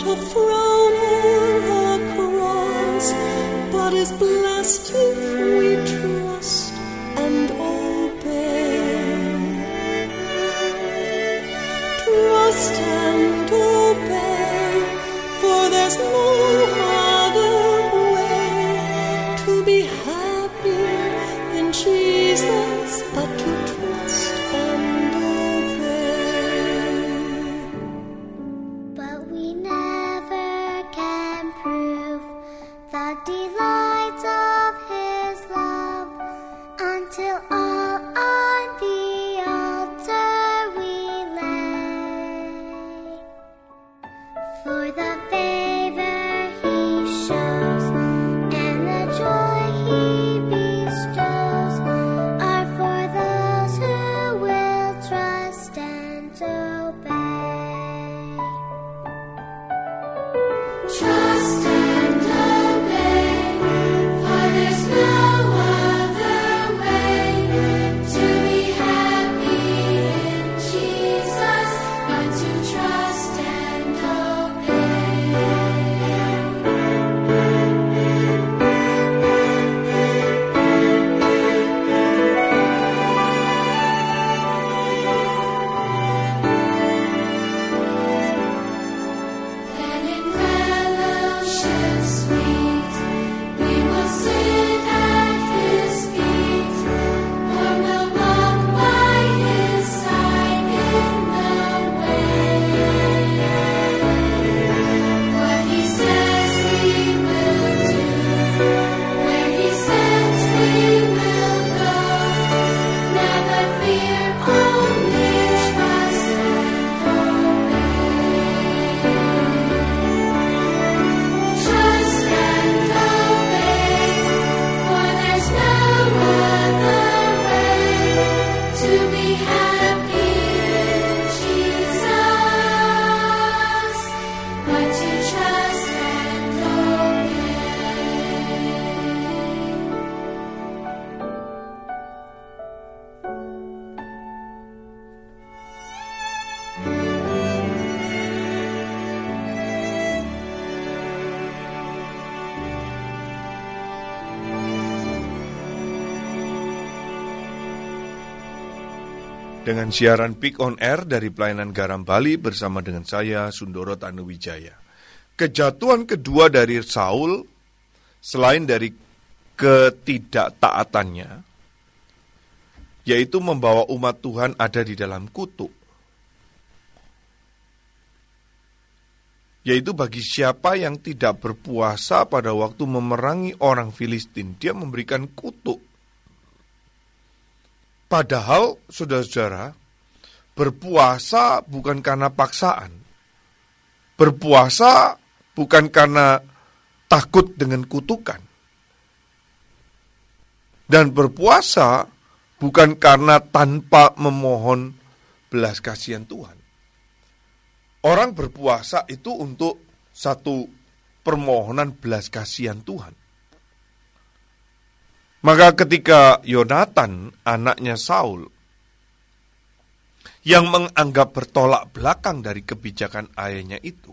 not afraid. Dengan siaran Peak on Air dari pelayanan Garam Bali bersama dengan saya Sundoro Tanuwijaya. Kejatuhan kedua dari Saul selain dari ketidaktaatannya yaitu membawa umat Tuhan ada di dalam kutuk. Yaitu bagi siapa yang tidak berpuasa pada waktu memerangi orang Filistin, dia memberikan kutuk Padahal, saudara-saudara, berpuasa bukan karena paksaan. Berpuasa bukan karena takut dengan kutukan. Dan berpuasa bukan karena tanpa memohon belas kasihan Tuhan. Orang berpuasa itu untuk satu permohonan belas kasihan Tuhan. Maka ketika Yonatan, anaknya Saul, yang menganggap bertolak belakang dari kebijakan ayahnya itu,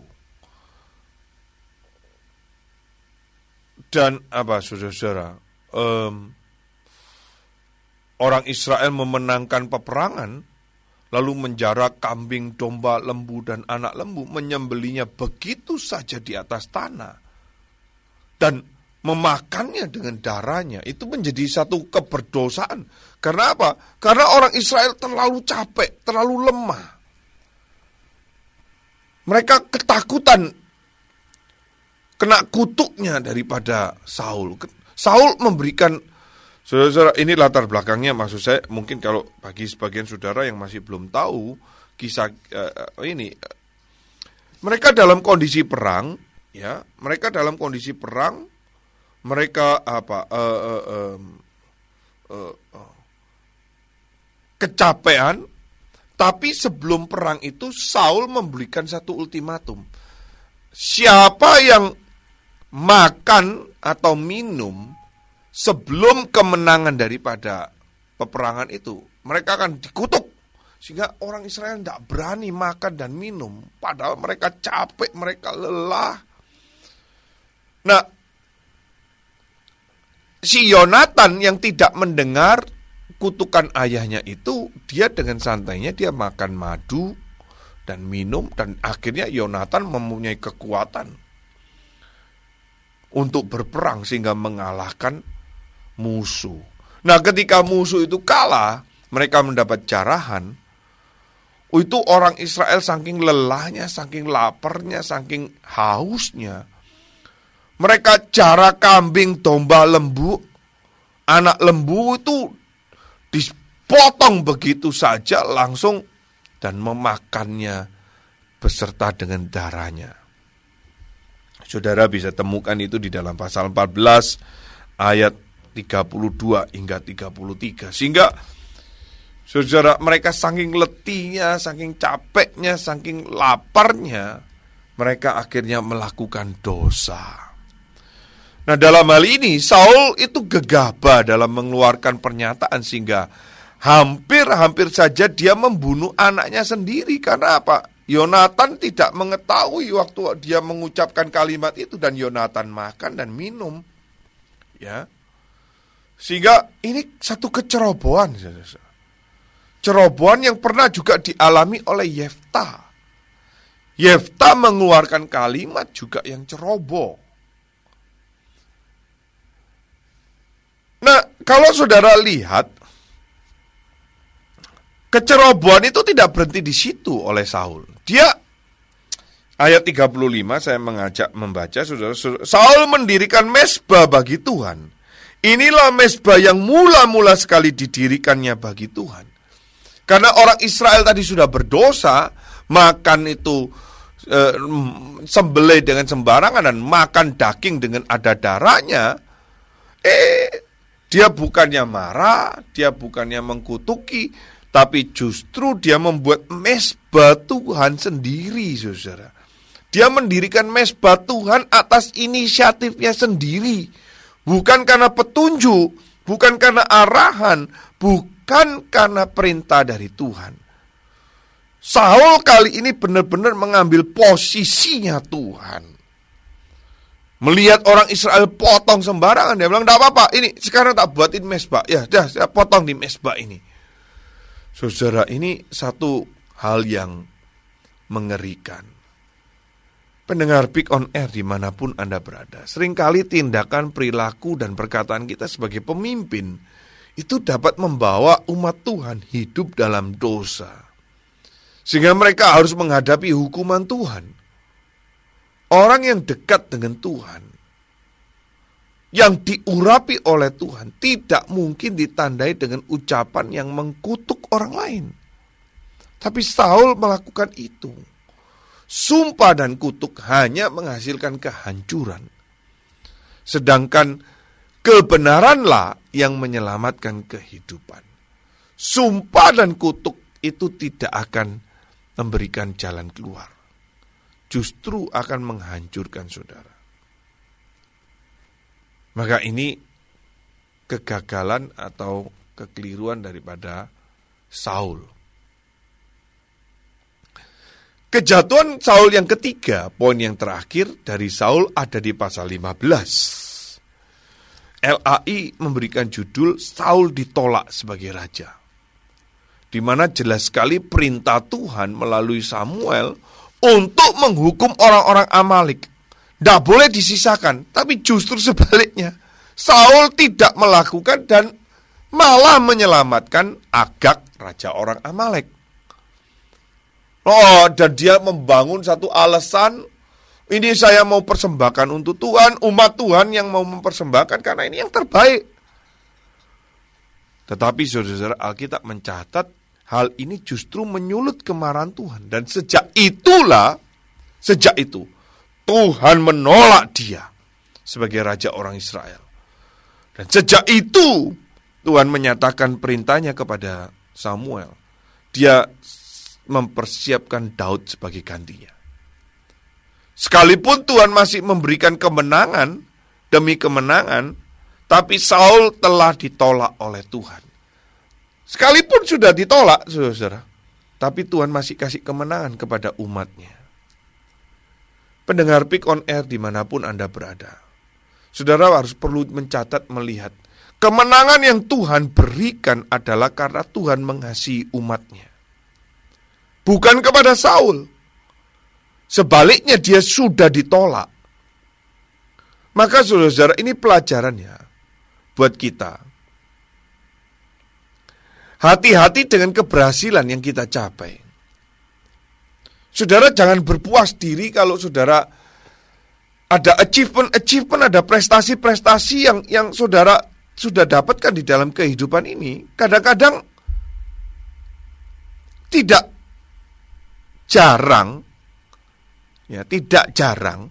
dan apa saudara-saudara, um, orang Israel memenangkan peperangan, lalu menjarak kambing, domba, lembu, dan anak lembu, menyembelinya begitu saja di atas tanah. Dan memakannya dengan darahnya itu menjadi satu keberdosaan. Karena apa? Karena orang Israel terlalu capek, terlalu lemah. Mereka ketakutan kena kutuknya daripada Saul. Saul memberikan Saudara-saudara, ini latar belakangnya maksud saya mungkin kalau bagi sebagian saudara yang masih belum tahu kisah uh, ini mereka dalam kondisi perang ya, mereka dalam kondisi perang mereka apa uh, uh, uh, uh, uh, kecapean tapi sebelum perang itu Saul memberikan satu ultimatum. Siapa yang makan atau minum sebelum kemenangan daripada peperangan itu mereka akan dikutuk. Sehingga orang Israel tidak berani makan dan minum padahal mereka capek mereka lelah. Nah si Yonatan yang tidak mendengar kutukan ayahnya itu, dia dengan santainya dia makan madu dan minum dan akhirnya Yonatan mempunyai kekuatan untuk berperang sehingga mengalahkan musuh. Nah, ketika musuh itu kalah, mereka mendapat jarahan. Itu orang Israel saking lelahnya, saking laparnya, saking hausnya, mereka cara kambing, domba, lembu, anak lembu itu dipotong begitu saja langsung dan memakannya beserta dengan darahnya. Saudara bisa temukan itu di dalam pasal 14 ayat 32 hingga 33. Sehingga saudara mereka saking letihnya, saking capeknya, saking laparnya, mereka akhirnya melakukan dosa. Nah dalam hal ini Saul itu gegabah dalam mengeluarkan pernyataan sehingga hampir-hampir saja dia membunuh anaknya sendiri karena apa? Yonatan tidak mengetahui waktu dia mengucapkan kalimat itu dan Yonatan makan dan minum. Ya. Sehingga ini satu kecerobohan. Cerobohan yang pernah juga dialami oleh Yefta. Yefta mengeluarkan kalimat juga yang ceroboh. Nah, kalau saudara lihat, kecerobohan itu tidak berhenti di situ oleh Saul. Dia ayat 35 saya mengajak membaca saudara, Saul mendirikan mesbah bagi Tuhan. Inilah mesbah yang mula-mula sekali didirikannya bagi Tuhan. Karena orang Israel tadi sudah berdosa, makan itu e, sembelih dengan sembarangan dan makan daging dengan ada darahnya. Eh, dia bukannya marah, dia bukannya mengkutuki, tapi justru dia membuat mesbah Tuhan sendiri, saudara. Dia mendirikan mesbah Tuhan atas inisiatifnya sendiri. Bukan karena petunjuk, bukan karena arahan, bukan karena perintah dari Tuhan. Saul kali ini benar-benar mengambil posisinya Tuhan. Melihat orang Israel potong sembarangan, dia bilang, tidak apa-apa, ini sekarang tak buatin mesbah. Ya, dah, saya potong di mesbah ini. Saudara, ini satu hal yang mengerikan. Pendengar Big On Air di mana pun Anda berada, sering kali tindakan, perilaku, dan perkataan kita sebagai pemimpin itu dapat membawa umat Tuhan hidup dalam dosa. Sehingga mereka harus menghadapi hukuman Tuhan. Orang yang dekat dengan Tuhan, yang diurapi oleh Tuhan, tidak mungkin ditandai dengan ucapan yang mengkutuk orang lain. Tapi Saul melakukan itu Sumpah dan kutuk hanya menghasilkan kehancuran. Sedangkan kebenaranlah yang menyelamatkan kehidupan. Sumpah dan kutuk itu tidak akan memberikan jalan keluar. Justru akan menghancurkan saudara. Maka ini kegagalan atau kekeliruan daripada Saul. Kejatuhan Saul yang ketiga, poin yang terakhir dari Saul ada di pasal 15. LAI memberikan judul Saul ditolak sebagai raja. Di mana jelas sekali perintah Tuhan melalui Samuel untuk menghukum orang-orang Amalik. Tidak boleh disisakan, tapi justru sebaliknya. Saul tidak melakukan dan malah menyelamatkan Agak, raja orang Amalek. Oh, dan dia membangun satu alasan ini saya mau persembahkan untuk Tuhan, umat Tuhan yang mau mempersembahkan karena ini yang terbaik. Tetapi saudara-saudara Alkitab mencatat hal ini justru menyulut kemarahan Tuhan dan sejak itulah sejak itu Tuhan menolak dia sebagai raja orang Israel. Dan sejak itu Tuhan menyatakan perintahnya kepada Samuel. Dia mempersiapkan Daud sebagai gantinya. Sekalipun Tuhan masih memberikan kemenangan demi kemenangan, tapi Saul telah ditolak oleh Tuhan. Sekalipun sudah ditolak, saudara, tapi Tuhan masih kasih kemenangan kepada umatnya. Pendengar Pick on Air di mana pun Anda berada, saudara harus perlu mencatat melihat kemenangan yang Tuhan berikan adalah karena Tuhan mengasihi umatnya bukan kepada Saul. Sebaliknya dia sudah ditolak. Maka saudara-saudara ini pelajarannya buat kita. Hati-hati dengan keberhasilan yang kita capai. Saudara jangan berpuas diri kalau saudara ada achievement-achievement, ada prestasi-prestasi yang yang saudara sudah dapatkan di dalam kehidupan ini. Kadang-kadang tidak jarang, ya tidak jarang,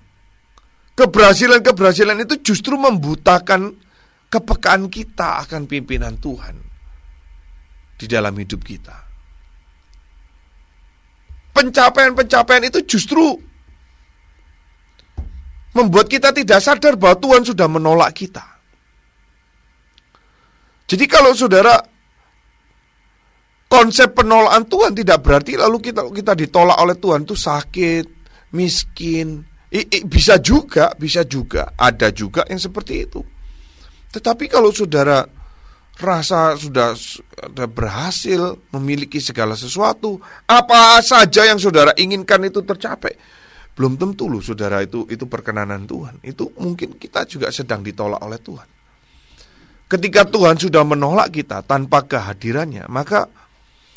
keberhasilan-keberhasilan itu justru membutakan kepekaan kita akan pimpinan Tuhan di dalam hidup kita. Pencapaian-pencapaian itu justru membuat kita tidak sadar bahwa Tuhan sudah menolak kita. Jadi kalau saudara konsep penolakan Tuhan tidak berarti lalu kita kita ditolak oleh Tuhan itu sakit, miskin. I, I, bisa juga, bisa juga, ada juga yang seperti itu. Tetapi kalau saudara rasa sudah, sudah berhasil memiliki segala sesuatu, apa saja yang saudara inginkan itu tercapai, belum tentu loh saudara itu itu perkenanan Tuhan. Itu mungkin kita juga sedang ditolak oleh Tuhan. Ketika Tuhan sudah menolak kita tanpa kehadirannya, maka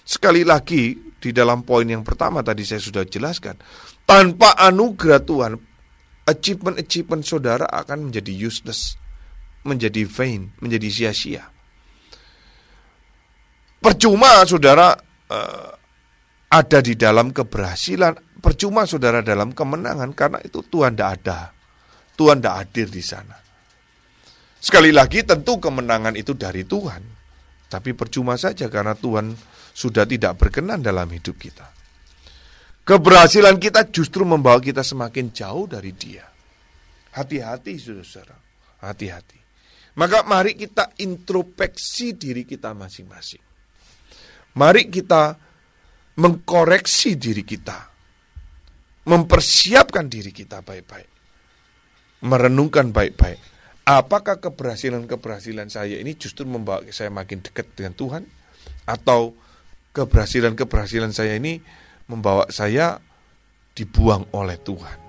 Sekali lagi di dalam poin yang pertama tadi saya sudah jelaskan, tanpa anugerah Tuhan, achievement-achievement saudara akan menjadi useless, menjadi vain, menjadi sia-sia. Percuma saudara uh, ada di dalam keberhasilan, percuma saudara dalam kemenangan karena itu Tuhan tidak ada. Tuhan tidak hadir di sana. Sekali lagi tentu kemenangan itu dari Tuhan. Tapi percuma saja karena Tuhan sudah tidak berkenan dalam hidup kita. Keberhasilan kita justru membawa kita semakin jauh dari dia. Hati-hati saudara, hati-hati. Maka mari kita introspeksi diri kita masing-masing. Mari kita mengkoreksi diri kita. Mempersiapkan diri kita baik-baik. Merenungkan baik-baik. Apakah keberhasilan-keberhasilan saya ini justru membawa saya makin dekat dengan Tuhan? Atau keberhasilan-keberhasilan saya ini membawa saya dibuang oleh Tuhan.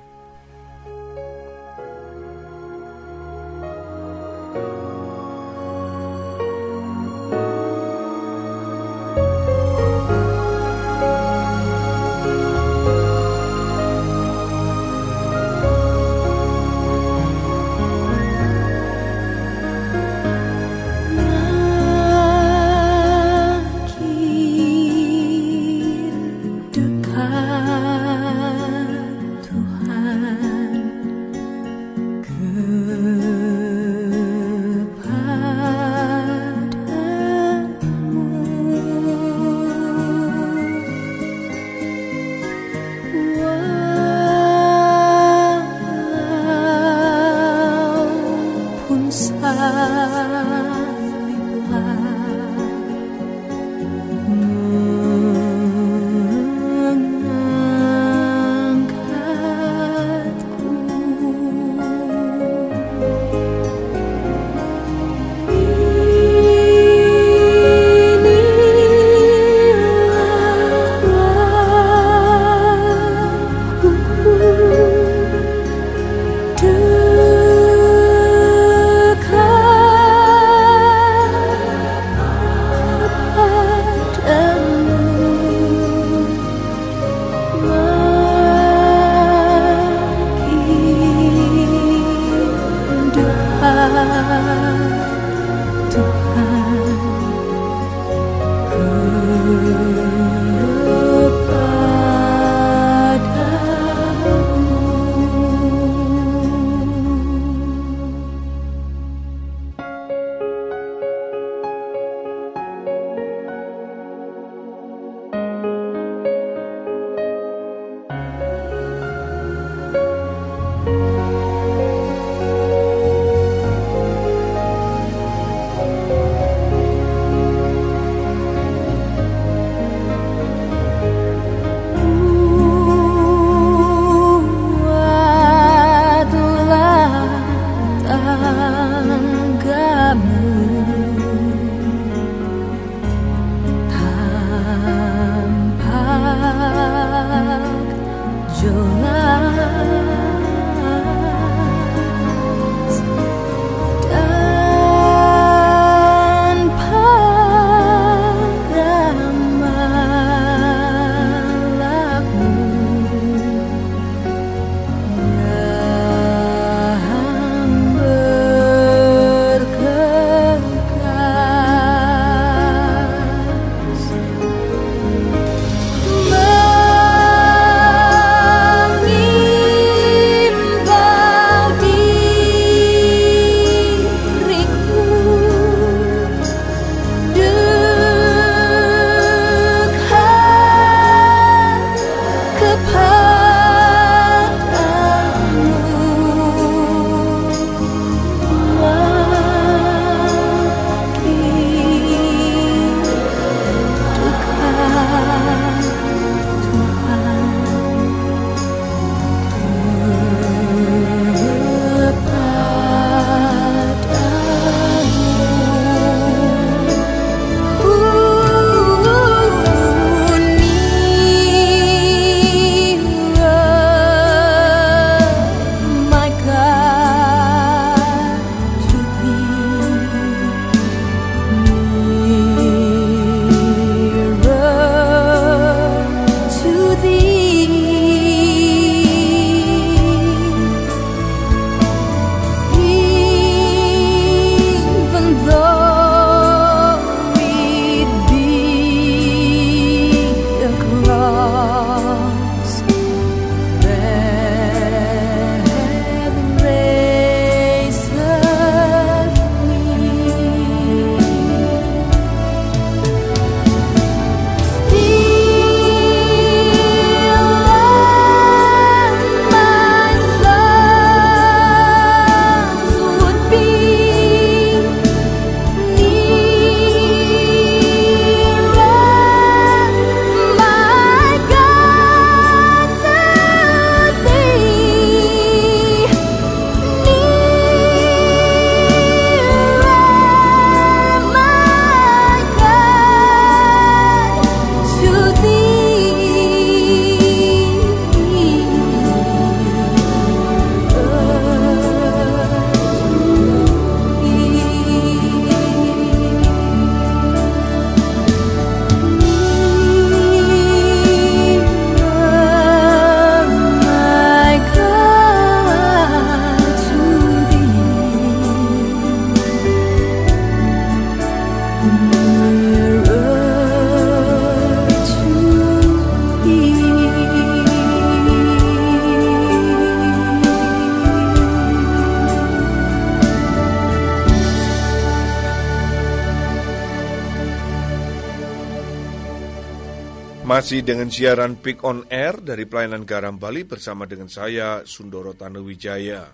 Masih dengan siaran Pick on Air dari pelayanan Garam Bali bersama dengan saya Sundoro Tanuwijaya.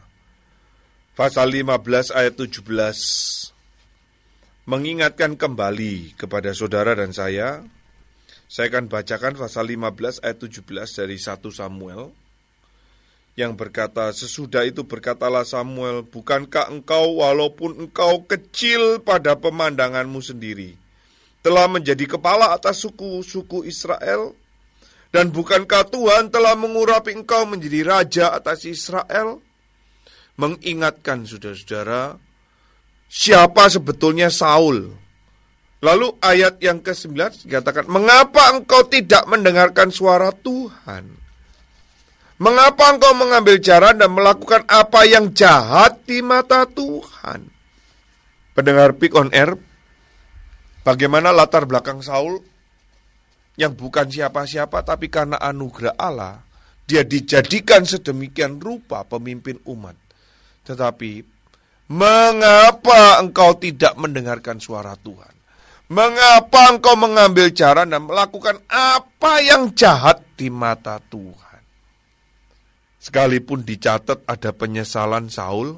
Pasal 15 ayat 17 mengingatkan kembali kepada saudara dan saya. Saya akan bacakan pasal 15 ayat 17 dari 1 Samuel yang berkata, sesudah itu berkatalah Samuel, bukankah engkau walaupun engkau kecil pada pemandanganmu sendiri, telah menjadi kepala atas suku-suku Israel? Dan bukankah Tuhan telah mengurapi engkau menjadi raja atas Israel? Mengingatkan saudara-saudara, siapa sebetulnya Saul? Lalu ayat yang ke-9 dikatakan, mengapa engkau tidak mendengarkan suara Tuhan? Mengapa engkau mengambil cara dan melakukan apa yang jahat di mata Tuhan? Pendengar Pick on Air, bagaimana latar belakang Saul yang bukan siapa-siapa tapi karena anugerah Allah, dia dijadikan sedemikian rupa pemimpin umat. Tetapi, mengapa engkau tidak mendengarkan suara Tuhan? Mengapa engkau mengambil cara dan melakukan apa yang jahat di mata Tuhan? Sekalipun dicatat ada penyesalan Saul,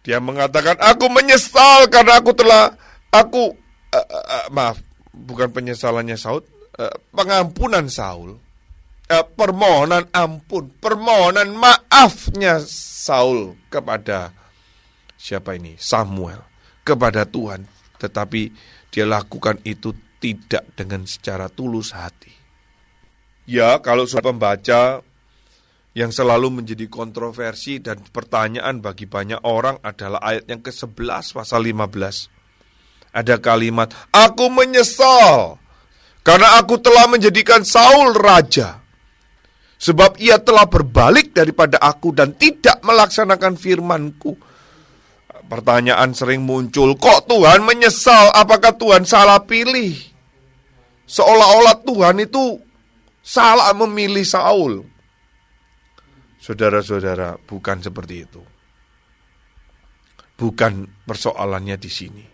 dia mengatakan, "Aku menyesal karena aku telah aku uh, uh, maaf, bukan penyesalannya Saul, uh, pengampunan Saul, uh, permohonan ampun, permohonan maafnya Saul kepada siapa ini? Samuel kepada Tuhan, tetapi dia lakukan itu tidak dengan secara tulus hati. Ya, kalau sudah pembaca yang selalu menjadi kontroversi dan pertanyaan bagi banyak orang adalah ayat yang ke-11 pasal 15. Ada kalimat, Aku menyesal karena aku telah menjadikan Saul raja. Sebab ia telah berbalik daripada aku dan tidak melaksanakan firmanku. Pertanyaan sering muncul, kok Tuhan menyesal? Apakah Tuhan salah pilih? Seolah-olah Tuhan itu salah memilih Saul. Saudara-saudara, bukan seperti itu. Bukan persoalannya di sini.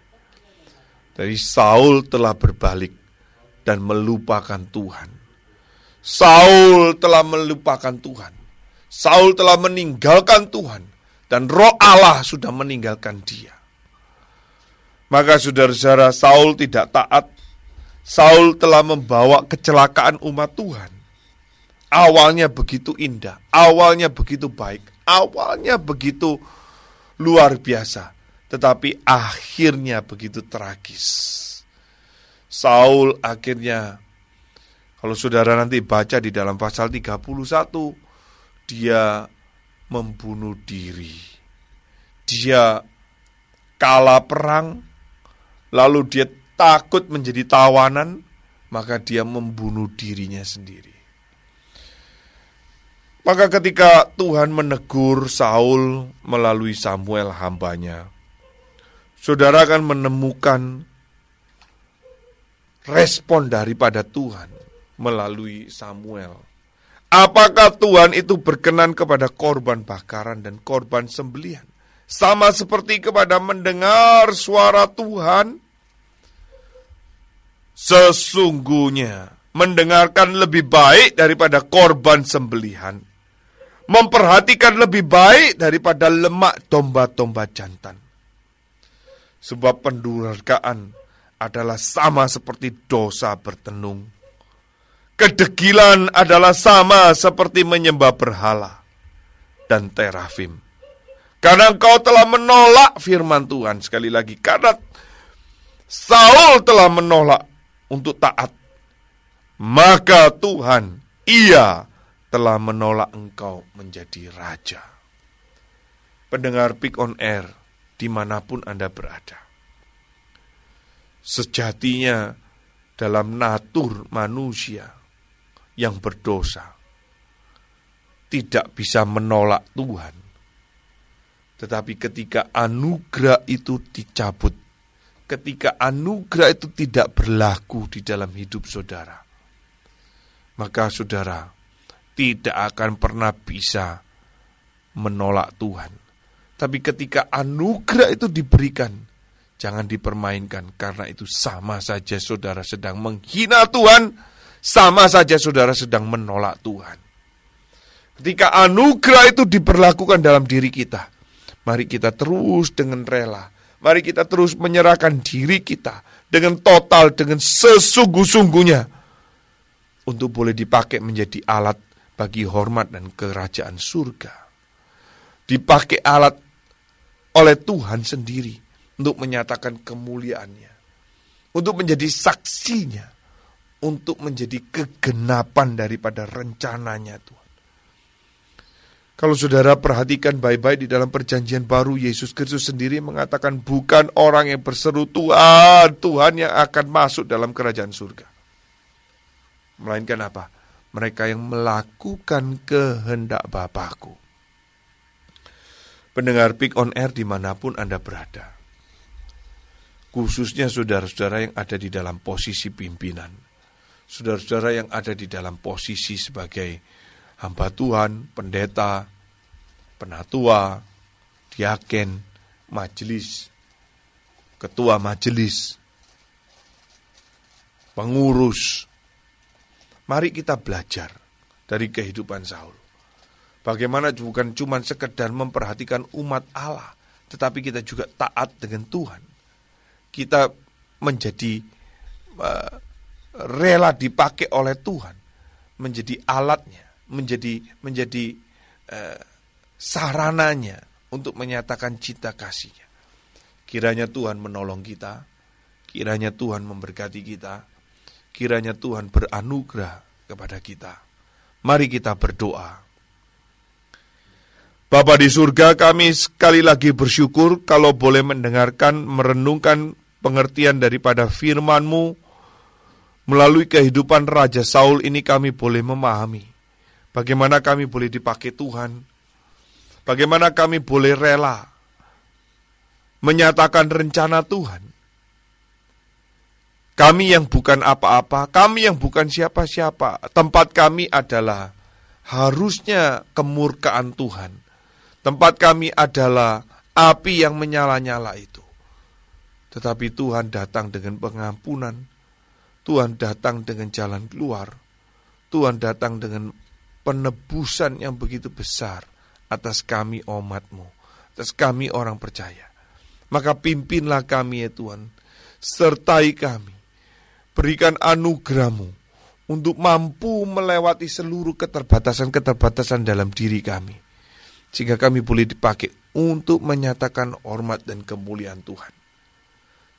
Jadi Saul telah berbalik dan melupakan Tuhan. Saul telah melupakan Tuhan. Saul telah meninggalkan Tuhan dan roh Allah sudah meninggalkan dia. Maka saudara-saudara Saul tidak taat. Saul telah membawa kecelakaan umat Tuhan awalnya begitu indah, awalnya begitu baik, awalnya begitu luar biasa, tetapi akhirnya begitu tragis. Saul akhirnya kalau saudara nanti baca di dalam pasal 31 dia membunuh diri. Dia kalah perang lalu dia takut menjadi tawanan maka dia membunuh dirinya sendiri. Maka ketika Tuhan menegur Saul melalui Samuel hambanya, saudara akan menemukan respon daripada Tuhan melalui Samuel. Apakah Tuhan itu berkenan kepada korban bakaran dan korban sembelihan? Sama seperti kepada mendengar suara Tuhan? Sesungguhnya mendengarkan lebih baik daripada korban sembelihan memperhatikan lebih baik daripada lemak domba-domba jantan. Sebab pendurhakaan adalah sama seperti dosa bertenung. Kedegilan adalah sama seperti menyembah berhala dan terafim. Karena engkau telah menolak firman Tuhan sekali lagi. Karena Saul telah menolak untuk taat. Maka Tuhan, ia telah menolak engkau menjadi raja. Pendengar Pick on Air, di mana pun Anda berada. Sejatinya dalam natur manusia yang berdosa, tidak bisa menolak Tuhan. Tetapi ketika anugerah itu dicabut, ketika anugerah itu tidak berlaku di dalam hidup saudara, maka saudara tidak akan pernah bisa menolak Tuhan. Tapi ketika anugerah itu diberikan, Jangan dipermainkan karena itu sama saja saudara sedang menghina Tuhan, sama saja saudara sedang menolak Tuhan. Ketika anugerah itu diperlakukan dalam diri kita, mari kita terus dengan rela, mari kita terus menyerahkan diri kita dengan total, dengan sesungguh-sungguhnya untuk boleh dipakai menjadi alat bagi hormat dan kerajaan surga. Dipakai alat oleh Tuhan sendiri untuk menyatakan kemuliaannya, untuk menjadi saksinya, untuk menjadi kegenapan daripada rencananya Tuhan. Kalau saudara perhatikan baik-baik di dalam perjanjian baru, Yesus Kristus sendiri mengatakan bukan orang yang berseru Tuhan, Tuhan yang akan masuk dalam kerajaan surga. Melainkan apa? Mereka yang melakukan kehendak Bapakku. Pendengar Pick on Air di mana pun Anda berada khususnya saudara-saudara yang ada di dalam posisi pimpinan, saudara-saudara yang ada di dalam posisi sebagai hamba Tuhan, pendeta, penatua, diaken, majelis, ketua majelis, pengurus. Mari kita belajar dari kehidupan Saul. Bagaimana bukan cuma sekedar memperhatikan umat Allah, tetapi kita juga taat dengan Tuhan kita menjadi uh, rela dipakai oleh Tuhan, menjadi alatnya, menjadi menjadi uh, sarananya untuk menyatakan cinta kasihnya. Kiranya Tuhan menolong kita, kiranya Tuhan memberkati kita, kiranya Tuhan beranugerah kepada kita. Mari kita berdoa. Bapa di surga kami sekali lagi bersyukur kalau boleh mendengarkan, merenungkan pengertian daripada firman-Mu. Melalui kehidupan Raja Saul ini kami boleh memahami bagaimana kami boleh dipakai Tuhan. Bagaimana kami boleh rela menyatakan rencana Tuhan. Kami yang bukan apa-apa, kami yang bukan siapa-siapa, tempat kami adalah harusnya kemurkaan Tuhan Tempat kami adalah api yang menyala-nyala itu. Tetapi Tuhan datang dengan pengampunan. Tuhan datang dengan jalan keluar. Tuhan datang dengan penebusan yang begitu besar atas kami umatmu, atas kami orang percaya. Maka pimpinlah kami ya Tuhan, sertai kami, berikan anugerahmu untuk mampu melewati seluruh keterbatasan-keterbatasan dalam diri kami sehingga kami boleh dipakai untuk menyatakan hormat dan kemuliaan Tuhan.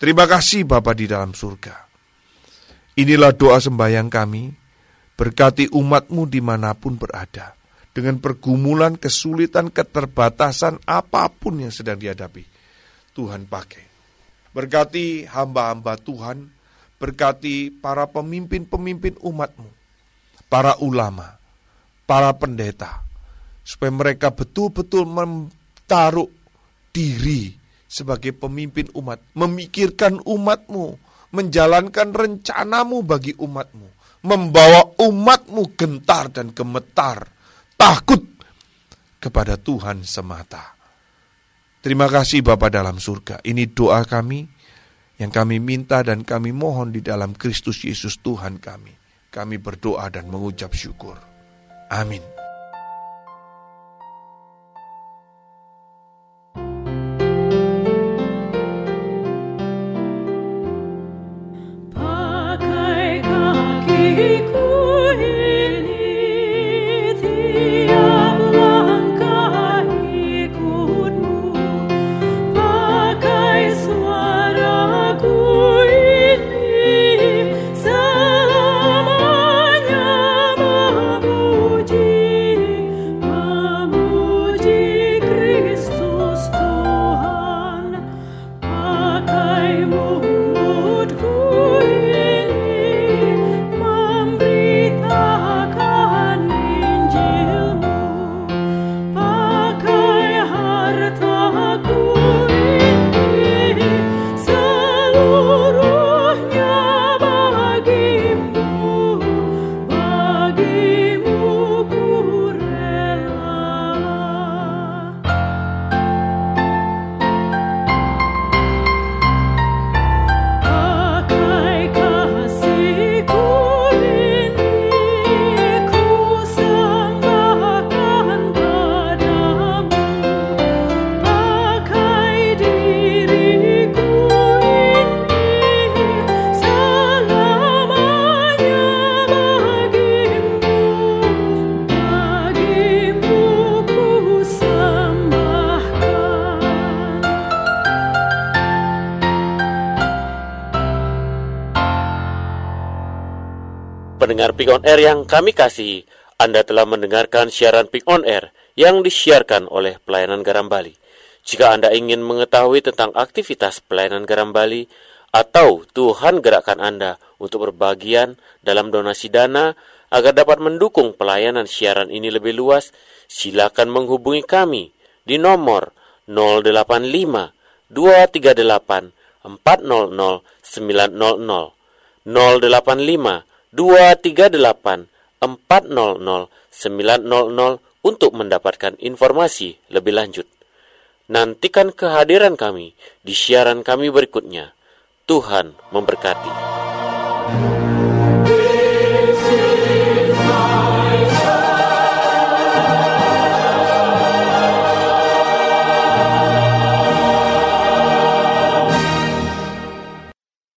Terima kasih Bapa di dalam surga. Inilah doa sembahyang kami, berkati umatmu di mana pun berada, dengan pergumulan, kesulitan, keterbatasan apa pun yang sedang dihadapi. Tuhan pakai. Berkati hamba-hamba Tuhan, berkati para pemimpin-pemimpin umatmu, para ulama, para pendeta, supaya mereka betul-betul menaruh diri sebagai pemimpin umat, memikirkan umatmu, menjalankan rencanamu bagi umatmu, membawa umatmu gentar dan gemetar, takut kepada Tuhan semata. Terima kasih Bapa dalam surga. Ini doa kami yang kami minta dan kami mohon di dalam Kristus Yesus Tuhan kami. Kami berdoa dan mengucap syukur. Amin. On Air yang kami kasihi, Anda telah mendengarkan siaran Pick on Air yang disiarkan oleh Pelayanan Garam Bali. Jika Anda ingin mengetahui tentang aktivitas Pelayanan Garam Bali atau Tuhan gerakkan Anda untuk berbagian dalam donasi dana agar dapat mendukung pelayanan siaran ini lebih luas, silakan menghubungi kami di nomor 085 238 400 900 085 238 400 900 untuk mendapatkan informasi lebih lanjut. Nantikan kehadiran kami di siaran kami berikutnya. Tuhan memberkati.